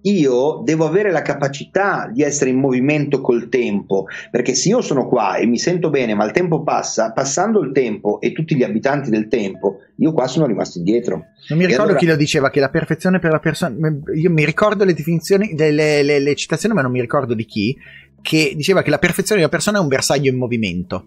[SPEAKER 3] io devo avere la capacità di essere in movimento col tempo, perché se io sono qua e mi sento bene, ma il tempo passa, passando il tempo e tutti gli abitanti del tempo, io qua sono rimasto indietro.
[SPEAKER 2] Non mi ricordo allora... chi lo diceva, che la perfezione per la persona... Io mi ricordo le definizioni, le, le, le citazioni, ma non mi ricordo di chi, che diceva che la perfezione della persona è un bersaglio in movimento.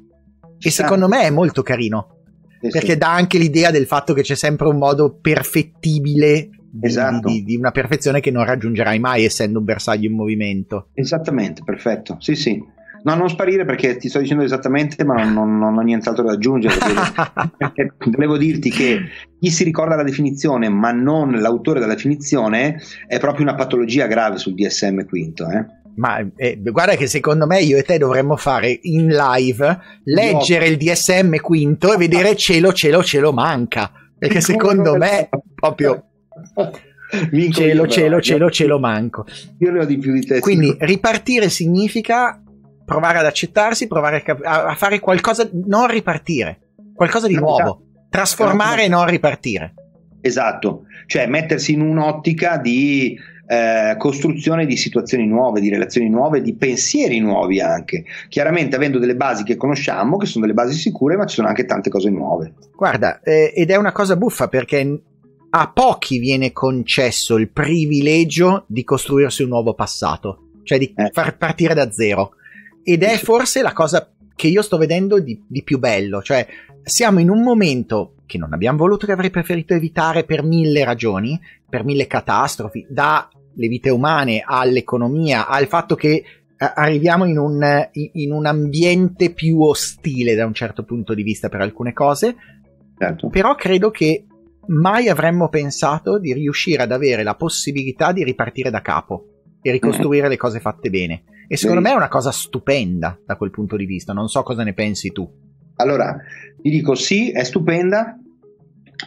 [SPEAKER 2] E secondo me è molto carino. Eh sì. Perché dà anche l'idea del fatto che c'è sempre un modo perfettibile di, esatto. di, di, una perfezione che non raggiungerai mai essendo un bersaglio in movimento.
[SPEAKER 3] Esattamente, perfetto. Sì, sì. No, non sparire perché ti sto dicendo esattamente, ma non, non, ho nient'altro da aggiungere. volevo dirti che chi si ricorda la definizione, ma non l'autore della definizione, è proprio una patologia grave sul DSM quinto. Eh?
[SPEAKER 2] Ma eh, guarda che secondo me io e te dovremmo fare in live, leggere no. il DSM quinto e vedere cielo, cielo, cielo manca. Perché secondo me proprio cielo, cielo, cielo, cielo manco.
[SPEAKER 3] Io ne ho di più di te.
[SPEAKER 2] Quindi ripartire significa provare ad accettarsi, provare a, a fare qualcosa, non ripartire, qualcosa di no, nuovo, esatto. trasformare e non ripartire.
[SPEAKER 3] Esatto, cioè mettersi in un'ottica di eh, costruzione di situazioni nuove, di relazioni nuove, di pensieri nuovi anche. Chiaramente avendo delle basi che conosciamo, che sono delle basi sicure, ma ci sono anche tante cose nuove.
[SPEAKER 2] Guarda, eh, ed è una cosa buffa perché a pochi viene concesso il privilegio di costruirsi un nuovo passato, cioè di eh. far partire da zero. Ed è forse la cosa che io sto vedendo di, di, più bello, cioè siamo in un momento che non abbiamo voluto, che avrei preferito evitare per mille ragioni, per mille catastrofi, dalle vite umane all'economia, al fatto che eh, arriviamo in un, in un ambiente più ostile da un certo punto di vista per alcune cose, certo. però credo che mai avremmo pensato di riuscire ad avere la possibilità di ripartire da capo e ricostruire le cose fatte bene. E secondo me è una cosa stupenda da quel punto di vista. Non so cosa ne pensi tu.
[SPEAKER 3] Allora, ti dico sì, è stupenda.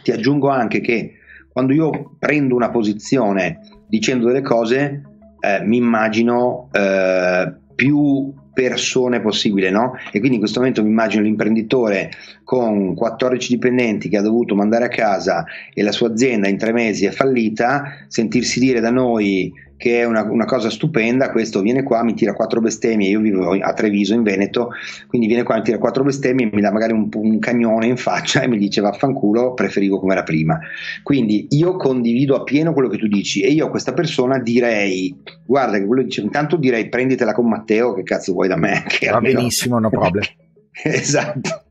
[SPEAKER 3] Ti aggiungo anche che quando io prendo una posizione dicendo delle cose, eh, mi immagino eh, più persone possibile, no? E quindi in questo momento mi immagino l'imprenditore con 14 dipendenti che ha dovuto mandare a casa e la sua azienda in tre mesi è fallita, sentirsi dire da noi che è una, una, cosa stupenda, questo viene qua, mi tira quattro bestemmie, io vivo a Treviso in Veneto, quindi viene qua, mi tira quattro bestemmie, mi dà magari un, un cagnone in faccia e mi dice vaffanculo, preferivo come era prima. Quindi io condivido appieno quello che tu dici e io a questa persona direi, guarda che quello dice, intanto direi prenditela con Matteo, che cazzo vuoi da me?
[SPEAKER 2] Va benissimo, no problem.
[SPEAKER 3] esatto.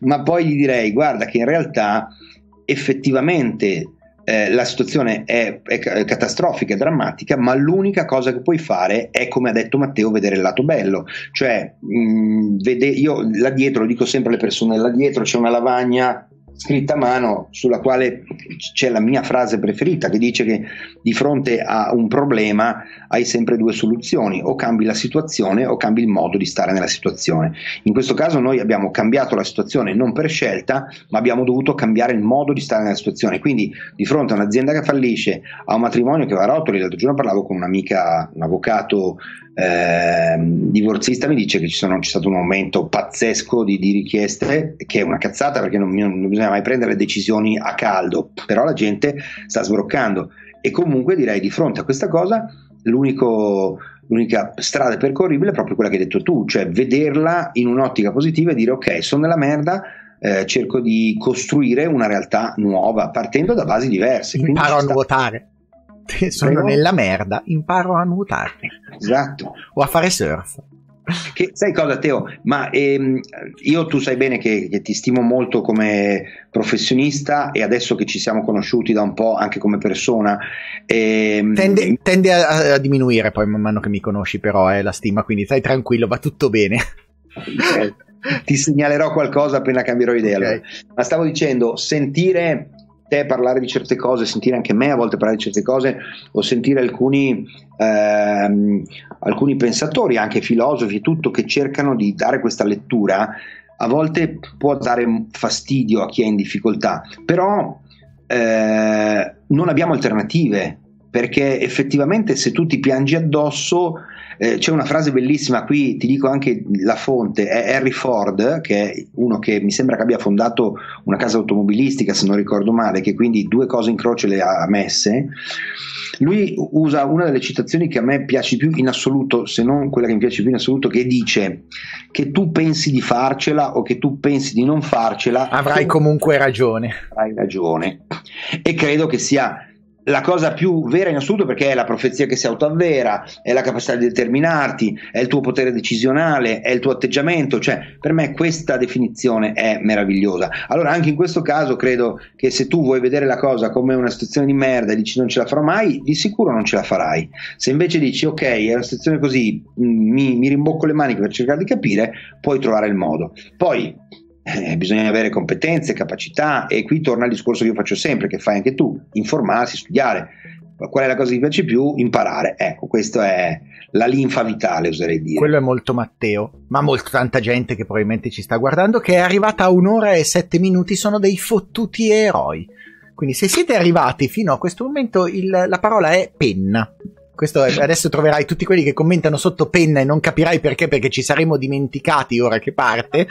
[SPEAKER 3] Ma poi gli direi, guarda che in realtà effettivamente eh, la situazione è, è, catastrofica, è drammatica, ma l'unica cosa che puoi fare è, come ha detto Matteo, vedere il lato bello. Cioè, mh, mm, vede, io là dietro, lo dico sempre alle persone, là dietro c'è una lavagna scritta a mano sulla quale c'è la mia frase preferita che dice che di fronte a un problema hai sempre due soluzioni, o cambi la situazione o cambi il modo di stare nella situazione. In questo caso noi abbiamo cambiato la situazione non per scelta, ma abbiamo dovuto cambiare il modo di stare nella situazione. Quindi di fronte a un'azienda che fallisce, a un matrimonio che va a rotoli, l'altro giorno parlavo con un'amica, un avvocato eh, divorzista mi dice che ci sono, c'è stato un aumento pazzesco di, di, richieste, che è una cazzata perché non, non bisogna mai prendere decisioni a caldo, però la gente sta sbroccando e comunque direi di fronte a questa cosa l'unico, l'unica strada percorribile è proprio quella che hai detto tu, cioè vederla in un'ottica positiva e dire ok, sono nella merda, eh, cerco di costruire una realtà nuova partendo da basi diverse.
[SPEAKER 2] Imparo a
[SPEAKER 3] sta-
[SPEAKER 2] nuotare. Sono
[SPEAKER 3] Prego?
[SPEAKER 2] nella merda, imparo a nuotare.
[SPEAKER 3] Esatto.
[SPEAKER 2] O a fare surf.
[SPEAKER 3] Che, sai cosa Teo? Ma ehm, io tu sai bene che, che ti stimo molto come professionista e adesso che ci siamo conosciuti da un po' anche come persona, ehm,
[SPEAKER 2] Tende, tende a, a diminuire poi man mano che mi conosci, però, eh, la stima, quindi stai tranquillo, va tutto bene.
[SPEAKER 3] ti segnalerò qualcosa appena cambierò idea.
[SPEAKER 2] Ok.
[SPEAKER 3] allora. Ma stavo dicendo, sentire te parlare di certe cose, sentire anche me a volte parlare di certe cose, o sentire alcuni, ehm, alcuni pensatori, anche filosofi e tutto, che cercano di dare questa lettura, a volte può dare fastidio a chi è in difficoltà, però eh, non abbiamo alternative. Perché effettivamente se tu ti piangi addosso, eh, c'è una frase bellissima qui, ti dico anche la fonte, è Harry Ford, che è uno che mi sembra che abbia fondato una casa automobilistica, se non ricordo male, che quindi due cose in croce le ha messe. Lui usa una delle citazioni che a me piace più in assoluto, se non quella che mi piace più in assoluto, che dice che tu pensi di farcela o che tu pensi di non farcela,
[SPEAKER 2] Avrai comunque ragione.
[SPEAKER 3] hai ragione. E credo che sia la cosa più vera in assoluto perché è la profezia che si autoavvera, è la capacità di determinarti, è il tuo potere decisionale, è il tuo atteggiamento, cioè per me questa definizione è meravigliosa. Allora anche in questo caso credo che se tu vuoi vedere la cosa come una situazione di merda e dici non ce la farò mai, di sicuro non ce la farai. Se invece dici ok, è una situazione così, mh, mi, mi rimbocco le maniche per cercare di capire, puoi trovare il modo. Poi eh, bisogna avere competenze, capacità e qui torna il discorso che io faccio sempre, che fai anche tu, informarsi, studiare. Qual è la cosa che ti piace più? Imparare. Ecco, questa è la linfa vitale, oserei dire.
[SPEAKER 2] Quello è molto Matteo, ma molto tanta gente che probabilmente ci sta guardando che è arrivata a un'ora e sette minuti sono dei fottuti eroi. Quindi se siete arrivati fino a questo momento il- la parola è penna. Questo è- adesso troverai tutti quelli che commentano sotto penna e non capirai perché, perché ci saremo dimenticati ora che parte.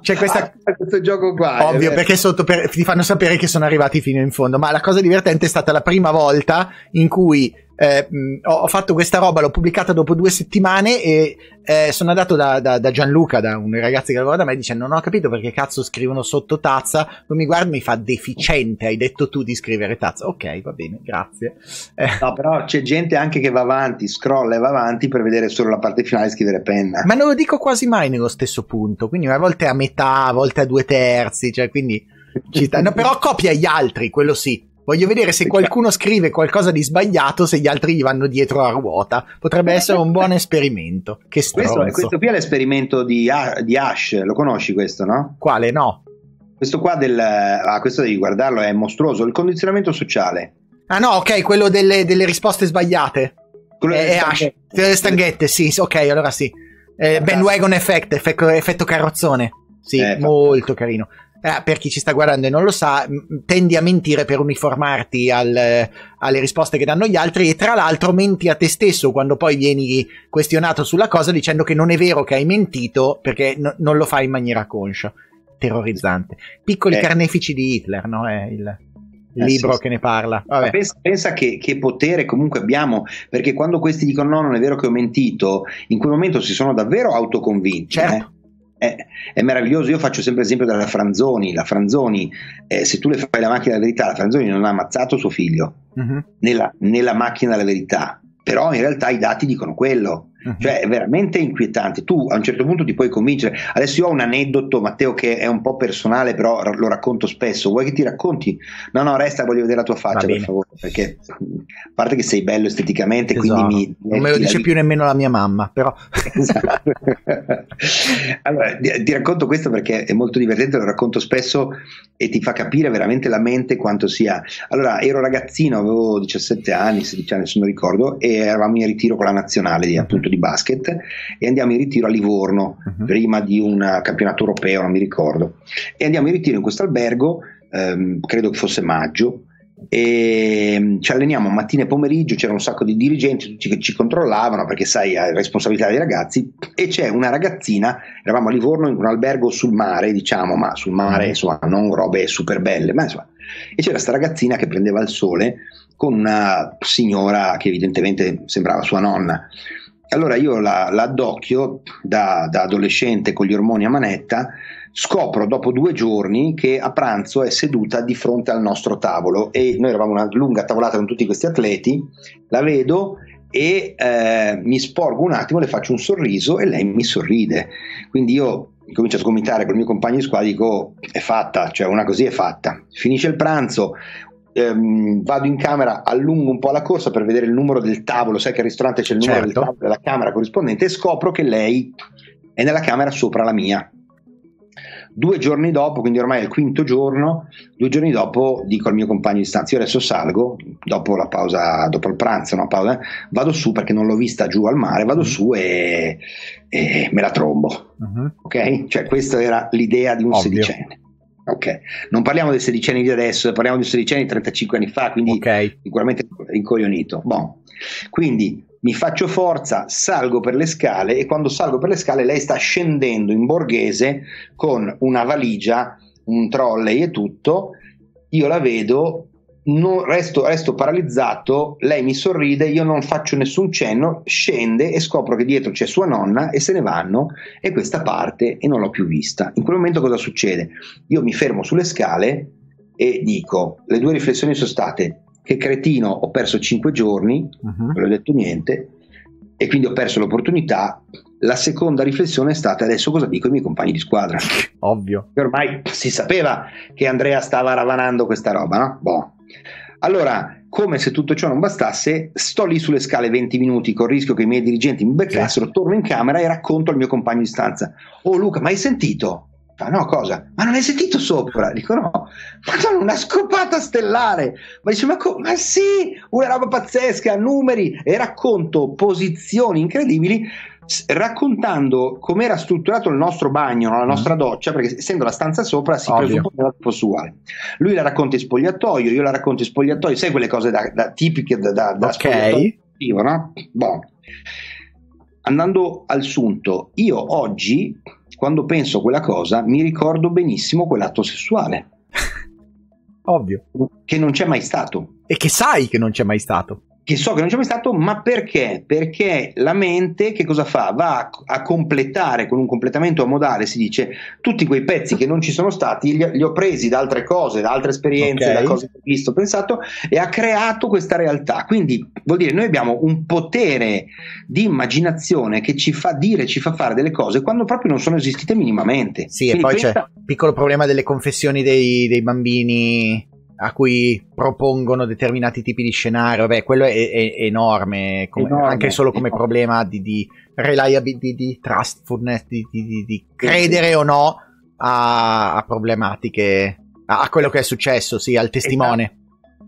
[SPEAKER 2] C'è questa
[SPEAKER 3] Ah, questo gioco qua.
[SPEAKER 2] Ovvio, perché sotto per- ti fanno sapere che sono arrivati fino in fondo. Ma la cosa divertente è stata la prima volta in cui eh, ho, fatto questa roba, l'ho pubblicata dopo due settimane e eh, sono andato da, da- da Gianluca, da un ragazzo che lavora da me, dicendo: Non ho capito perché cazzo scrivono sotto tazza. Lui mi guarda e mi fa deficiente. Hai detto tu di scrivere tazza. Ok, va bene, grazie. Eh,
[SPEAKER 3] No, però c'è gente anche che va avanti, scrolla e va avanti per vedere solo la parte finale e scrivere penna.
[SPEAKER 2] ma non lo dico quasi mai nello stesso punto. Quindi a volte a metà, a volte a due terzi. Cioè, quindi ci sta. No, però copia gli altri, quello sì. Voglio vedere se qualcuno scrive qualcosa di sbagliato, se gli altri gli vanno dietro a ruota. Potrebbe essere un buon esperimento. Che
[SPEAKER 3] Questo,
[SPEAKER 2] stronzo.
[SPEAKER 3] questo qui è l'esperimento di, di Ash, lo conosci questo, no?
[SPEAKER 2] Quale? No.
[SPEAKER 3] Questo qua del... Ah, questo devi guardarlo, è mostruoso. Il condizionamento sociale.
[SPEAKER 2] Ah no, ok, quello delle, delle risposte sbagliate.
[SPEAKER 3] Quello
[SPEAKER 2] È,
[SPEAKER 3] delle
[SPEAKER 2] è Ash. Delle stanghette, sì, sì, ok, allora sì. Eh, bandwagon effect, effetto, effetto carrozzone. Sì,
[SPEAKER 3] Eh,
[SPEAKER 2] molto carino. Eh, per chi ci sta guardando e non lo sa, tendi a mentire per uniformarti al- eh, alle risposte che danno gli altri e tra l'altro menti a te stesso quando poi vieni questionato sulla cosa dicendo che non è vero che hai mentito perché no- non lo fai in maniera conscia. Terrorizzante. Piccoli
[SPEAKER 3] Eh.
[SPEAKER 2] carnefici di Hitler, no? È il
[SPEAKER 3] Eh,
[SPEAKER 2] libro
[SPEAKER 3] sì, sì.
[SPEAKER 2] che ne parla.
[SPEAKER 3] Pensa, pensa che, che potere comunque abbiamo, perché quando questi dicono no, non è vero che ho mentito, in quel momento si sono davvero autoconvinti.
[SPEAKER 2] Certo.
[SPEAKER 3] eh. È, è meraviglioso, io faccio sempre esempio della Franzoni, la Franzoni, eh, se tu le fai la macchina della verità, la Franzoni non ha ammazzato suo figlio
[SPEAKER 2] Mhm,
[SPEAKER 3] nella, nella macchina della verità, però in realtà i dati dicono quello.
[SPEAKER 2] Mhm.
[SPEAKER 3] Cioè è veramente inquietante. Tu a un certo punto ti puoi convincere. Adesso io ho un aneddoto, Matteo, che è un po' personale, però lo racconto spesso. Vuoi che ti racconti? No, no, resta, voglio vedere la tua faccia, per favore. Perché a parte che sei bello esteticamente,
[SPEAKER 2] Tesoro.
[SPEAKER 3] quindi mi.
[SPEAKER 2] non me lo dice più nemmeno la mia mamma, però
[SPEAKER 3] Esatto. allora, ti, ti racconto questo perché è molto divertente, lo racconto spesso e ti fa capire veramente la mente quanto sia. Allora, ero ragazzino, avevo 17 anni, 16 anni, se non ricordo, e eravamo in ritiro con la nazionale di, appunto di basket e andiamo in ritiro a Livorno
[SPEAKER 2] Mhm.
[SPEAKER 3] prima di un campionato europeo, non mi ricordo. E andiamo in ritiro in questo albergo, ehm, credo che fosse maggio, e mm, ci alleniamo mattina e pomeriggio, c'era un sacco di dirigenti tutti che ci controllavano perché sai, è responsabilità dei ragazzi e c'è una ragazzina, eravamo a Livorno in un albergo sul mare, diciamo, ma sul mare, insomma, non robe super belle, ma insomma, e c'era questa ragazzina che prendeva il sole con una signora che evidentemente sembrava sua nonna. Allora io la, la addocchio da, da adolescente con gli ormoni a manetta, scopro dopo due giorni che a pranzo è seduta di fronte al nostro tavolo e noi eravamo una lunga tavolata con tutti questi atleti, la vedo e eh, mi sporgo un attimo, le faccio un sorriso e lei mi sorride. Quindi io comincio a sgomitare con il mio compagno di squadra, dico è fatta, cioè una così è fatta. Finisce il pranzo, ehm, vado in camera, allungo un po' la corsa per vedere il numero del tavolo, sai che al ristorante c'è il numero
[SPEAKER 2] Certo.
[SPEAKER 3] del tavolo della camera corrispondente e scopro che lei è nella camera sopra la mia. Due giorni dopo, quindi ormai è il quinto giorno, due giorni dopo dico al mio compagno di stanza, io adesso salgo, dopo la pausa, dopo il pranzo, no, pausa, vado su perché non l'ho vista giù al mare, vado su e, e me la trombo.
[SPEAKER 2] Mhm.
[SPEAKER 3] Ok? Cioè, questa era l'idea di un
[SPEAKER 2] Ovvio.
[SPEAKER 3] sedicenne. Ok, non parliamo dei sedicenni di adesso, parliamo di un sedicenne di 35 anni fa, quindi
[SPEAKER 2] Ok.
[SPEAKER 3] sicuramente incoglionito. Bon. Quindi mi faccio forza, salgo per le scale e quando salgo per le scale lei sta scendendo in borghese con una valigia, un trolley e tutto. Io la vedo, non- resto, resto paralizzato, lei mi sorride, io non faccio nessun cenno, scende e scopro che dietro c'è sua nonna e se ne vanno e questa parte e non l'ho più vista. In quel momento cosa succede? Io mi fermo sulle scale e dico, le due riflessioni sono state che cretino, ho perso 5 giorni,
[SPEAKER 2] Mhm.
[SPEAKER 3] non ho detto niente e quindi ho perso l'opportunità. La seconda riflessione è stata adesso cosa dico ai miei compagni di squadra.
[SPEAKER 2] Ovvio.
[SPEAKER 3] Ormai si sapeva che Andrea stava ravanando questa roba, no? Boh. Allora, come se tutto ciò non bastasse, sto lì sulle scale 20 minuti con il rischio che i miei dirigenti mi beccassero, torno in camera e racconto al mio compagno di stanza: Oh Luca, ma hai sentito? Fa, no, cosa? Ma non hai sentito sopra? Dico no, ma sono una scopata stellare. Ma dice, ma, co- ma sì, una roba pazzesca, numeri e racconto posizioni incredibili raccontando come era strutturato il nostro bagno, no? la nostra doccia, perché essendo la stanza sopra si
[SPEAKER 2] Ovvio.
[SPEAKER 3] presupponeva fosse uguale. Lui la racconta in spogliatoio, io la racconto in spogliatoio, sai quelle cose da, da- tipiche da, da, da
[SPEAKER 2] Ok.
[SPEAKER 3] spogliatoio no? Boh. Andando al sunto, io oggi, quando penso a quella cosa, mi ricordo benissimo quell'atto sessuale,
[SPEAKER 2] Ovvio.
[SPEAKER 3] che non c'è mai stato.
[SPEAKER 2] E che sai che non c'è mai stato.
[SPEAKER 3] Che so che non c'è mai stato, ma perché? Perché la mente che cosa fa? Va a, a completare con un completamento a modale, si dice, tutti quei pezzi che non ci sono stati, li, li ho presi da altre cose, da altre esperienze,
[SPEAKER 2] Ok.
[SPEAKER 3] da cose che ho visto, pensato e ha creato questa realtà. Quindi vuol dire noi abbiamo un potere di immaginazione che ci fa dire, ci fa fare delle cose quando proprio non sono esistite minimamente.
[SPEAKER 2] Sì, e
[SPEAKER 3] Quindi
[SPEAKER 2] poi c'è
[SPEAKER 3] pensa-
[SPEAKER 2] il piccolo problema delle confessioni dei, dei bambini a cui propongono determinati tipi di scenario. Vabbè, quello è, è- enorme, come-
[SPEAKER 3] Enorme,
[SPEAKER 2] anche solo come
[SPEAKER 3] enorme.
[SPEAKER 2] problema di, di reliability, di trustfulness, di, di- di- credere o no a, a problematiche, a, a quello che è successo, sì, al testimone.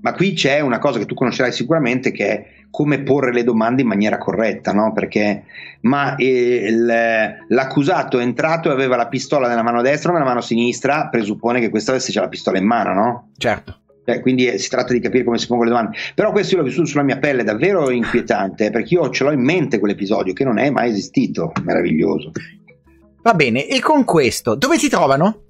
[SPEAKER 3] Ma qui c'è una cosa che tu conoscerai sicuramente che è come porre le domande in maniera corretta, no? Perché ma eh, il- l'accusato è entrato e aveva la pistola nella mano destra o nella mano sinistra, presuppone che questa avesse già la pistola in mano, no?
[SPEAKER 2] Certo.
[SPEAKER 3] Cioè, quindi eh, si tratta di capire come si pongono le domande. Però questo io l'ho vissuto sulla mia pelle, davvero inquietante, perché io ce l'ho in mente quell'episodio che non è mai esistito. Meraviglioso.
[SPEAKER 2] Va bene, e con questo, dove ti trovano?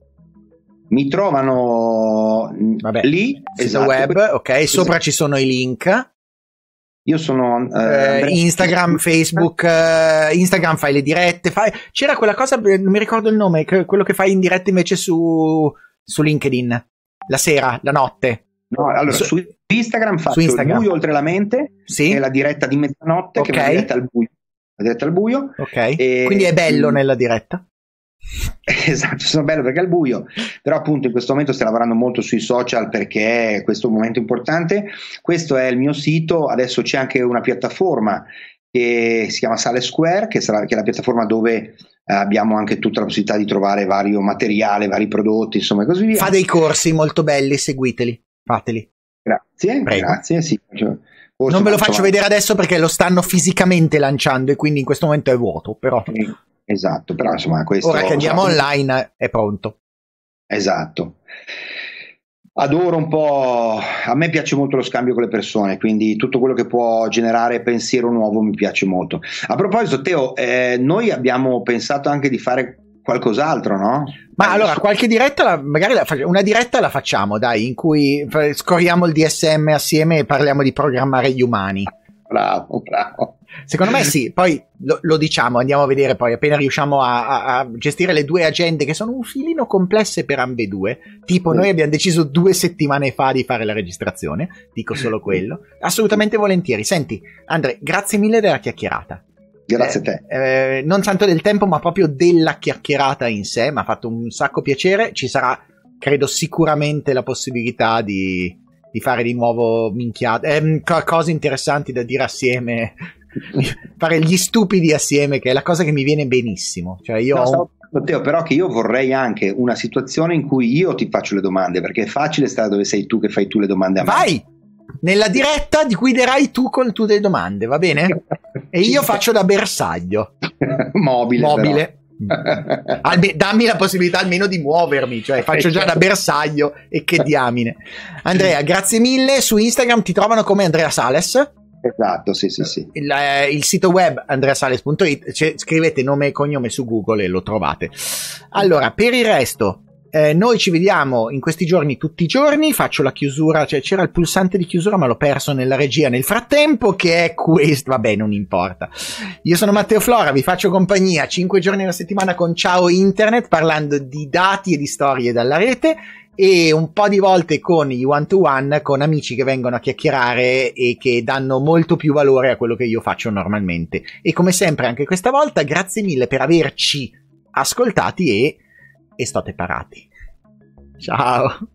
[SPEAKER 3] Mi trovano
[SPEAKER 2] Vabbè,
[SPEAKER 3] lì, esatto,
[SPEAKER 2] web, ok, sopra ci sono i link.
[SPEAKER 3] Io sono eh,
[SPEAKER 2] Eh, Instagram, Facebook, eh, Instagram fai le dirette. fai- C'era quella cosa, eh, non mi ricordo il nome, quello che fai in diretta invece su, su LinkedIn. La sera, la notte.
[SPEAKER 3] No, allora,
[SPEAKER 2] Su-
[SPEAKER 3] su, Instagram faccio
[SPEAKER 2] su Instagram.
[SPEAKER 3] il buio oltre la mente,
[SPEAKER 2] Sì?
[SPEAKER 3] che è la diretta di mezzanotte, che è diretta al buio. La diretta al buio.
[SPEAKER 2] Ok.
[SPEAKER 3] E-
[SPEAKER 2] Quindi è bello nella diretta.
[SPEAKER 3] Esatto, sono bello perché è al buio, però appunto in questo momento stai lavorando molto sui social perché questo è un momento importante. Questo è il mio sito, adesso c'è anche una piattaforma che si chiama Sale Square, che, sarà, che è la piattaforma dove abbiamo anche tutta la possibilità di trovare vario materiale, vari prodotti, insomma e così via.
[SPEAKER 2] Fa dei corsi molto belli, seguiteli. Fateli.
[SPEAKER 3] Grazie,
[SPEAKER 2] Prego.
[SPEAKER 3] grazie, sì. forse,
[SPEAKER 2] non ve lo faccio
[SPEAKER 3] insomma,
[SPEAKER 2] vedere adesso perché lo stanno fisicamente lanciando e quindi in questo momento è vuoto. Però
[SPEAKER 3] Esatto, però insomma questo...
[SPEAKER 2] ora che andiamo
[SPEAKER 3] insomma,
[SPEAKER 2] online è pronto.
[SPEAKER 3] Esatto. Adoro un po', a me piace molto lo scambio con le persone, quindi tutto quello che può generare pensiero nuovo mi piace molto. A proposito, Teo, eh, noi abbiamo pensato anche di fare qualcos'altro, no?
[SPEAKER 2] Ma allora, qualche diretta, la, magari la, una diretta la facciamo, dai, in cui scorriamo il DSM assieme e parliamo di programmare gli umani.
[SPEAKER 3] Bravo, bravo.
[SPEAKER 2] Secondo me sì, poi lo, lo, diciamo, andiamo a vedere poi appena riusciamo a, a, a, gestire le due agende che sono un filino complesse per ambedue. Tipo, noi abbiamo deciso due settimane fa di fare la registrazione, dico solo quello. Assolutamente volentieri. Senti, Andre, grazie mille della chiacchierata.
[SPEAKER 3] Grazie a te.
[SPEAKER 2] Eh, non tanto del tempo, ma proprio della chiacchierata in sé. Mi ha fatto un sacco piacere. Ci sarà, credo, sicuramente la possibilità di, di fare di nuovo minchiate, eh, cose interessanti da dire assieme. fare gli stupidi assieme, che è la cosa che mi viene benissimo. Cioè, io no,
[SPEAKER 3] stavo... Matteo, però che io vorrei anche una situazione in cui io ti faccio le domande, perché è facile stare dove sei tu che fai tu le domande a me.
[SPEAKER 2] Vai! Nella diretta ti guiderai tu con tu delle domande, va bene? E io faccio da bersaglio.
[SPEAKER 3] Mobile.
[SPEAKER 2] Mobile. Alme- dammi la possibilità almeno di muovermi, cioè faccio già da bersaglio e che diamine. Andrea, grazie mille. Su Instagram ti trovano come Andrea Sales.
[SPEAKER 3] Esatto, sì, sì, sì.
[SPEAKER 2] Il, eh, il sito web andreasales.it, cioè, scrivete nome e cognome su Google e lo trovate. Allora, per il resto, eh, noi ci vediamo in questi giorni tutti i giorni, faccio la chiusura, cioè c'era il pulsante di chiusura ma l'ho perso nella regia nel frattempo che è questo, vabbè non importa. Io sono Matteo Flora, vi faccio compagnia 5 giorni alla settimana con Ciao Internet parlando di dati e di storie dalla rete e un po' di volte con i one to one con amici che vengono a chiacchierare e che danno molto più valore a quello che io faccio normalmente. E come sempre anche questa volta grazie mille per averci ascoltati e e state parati. Ciao!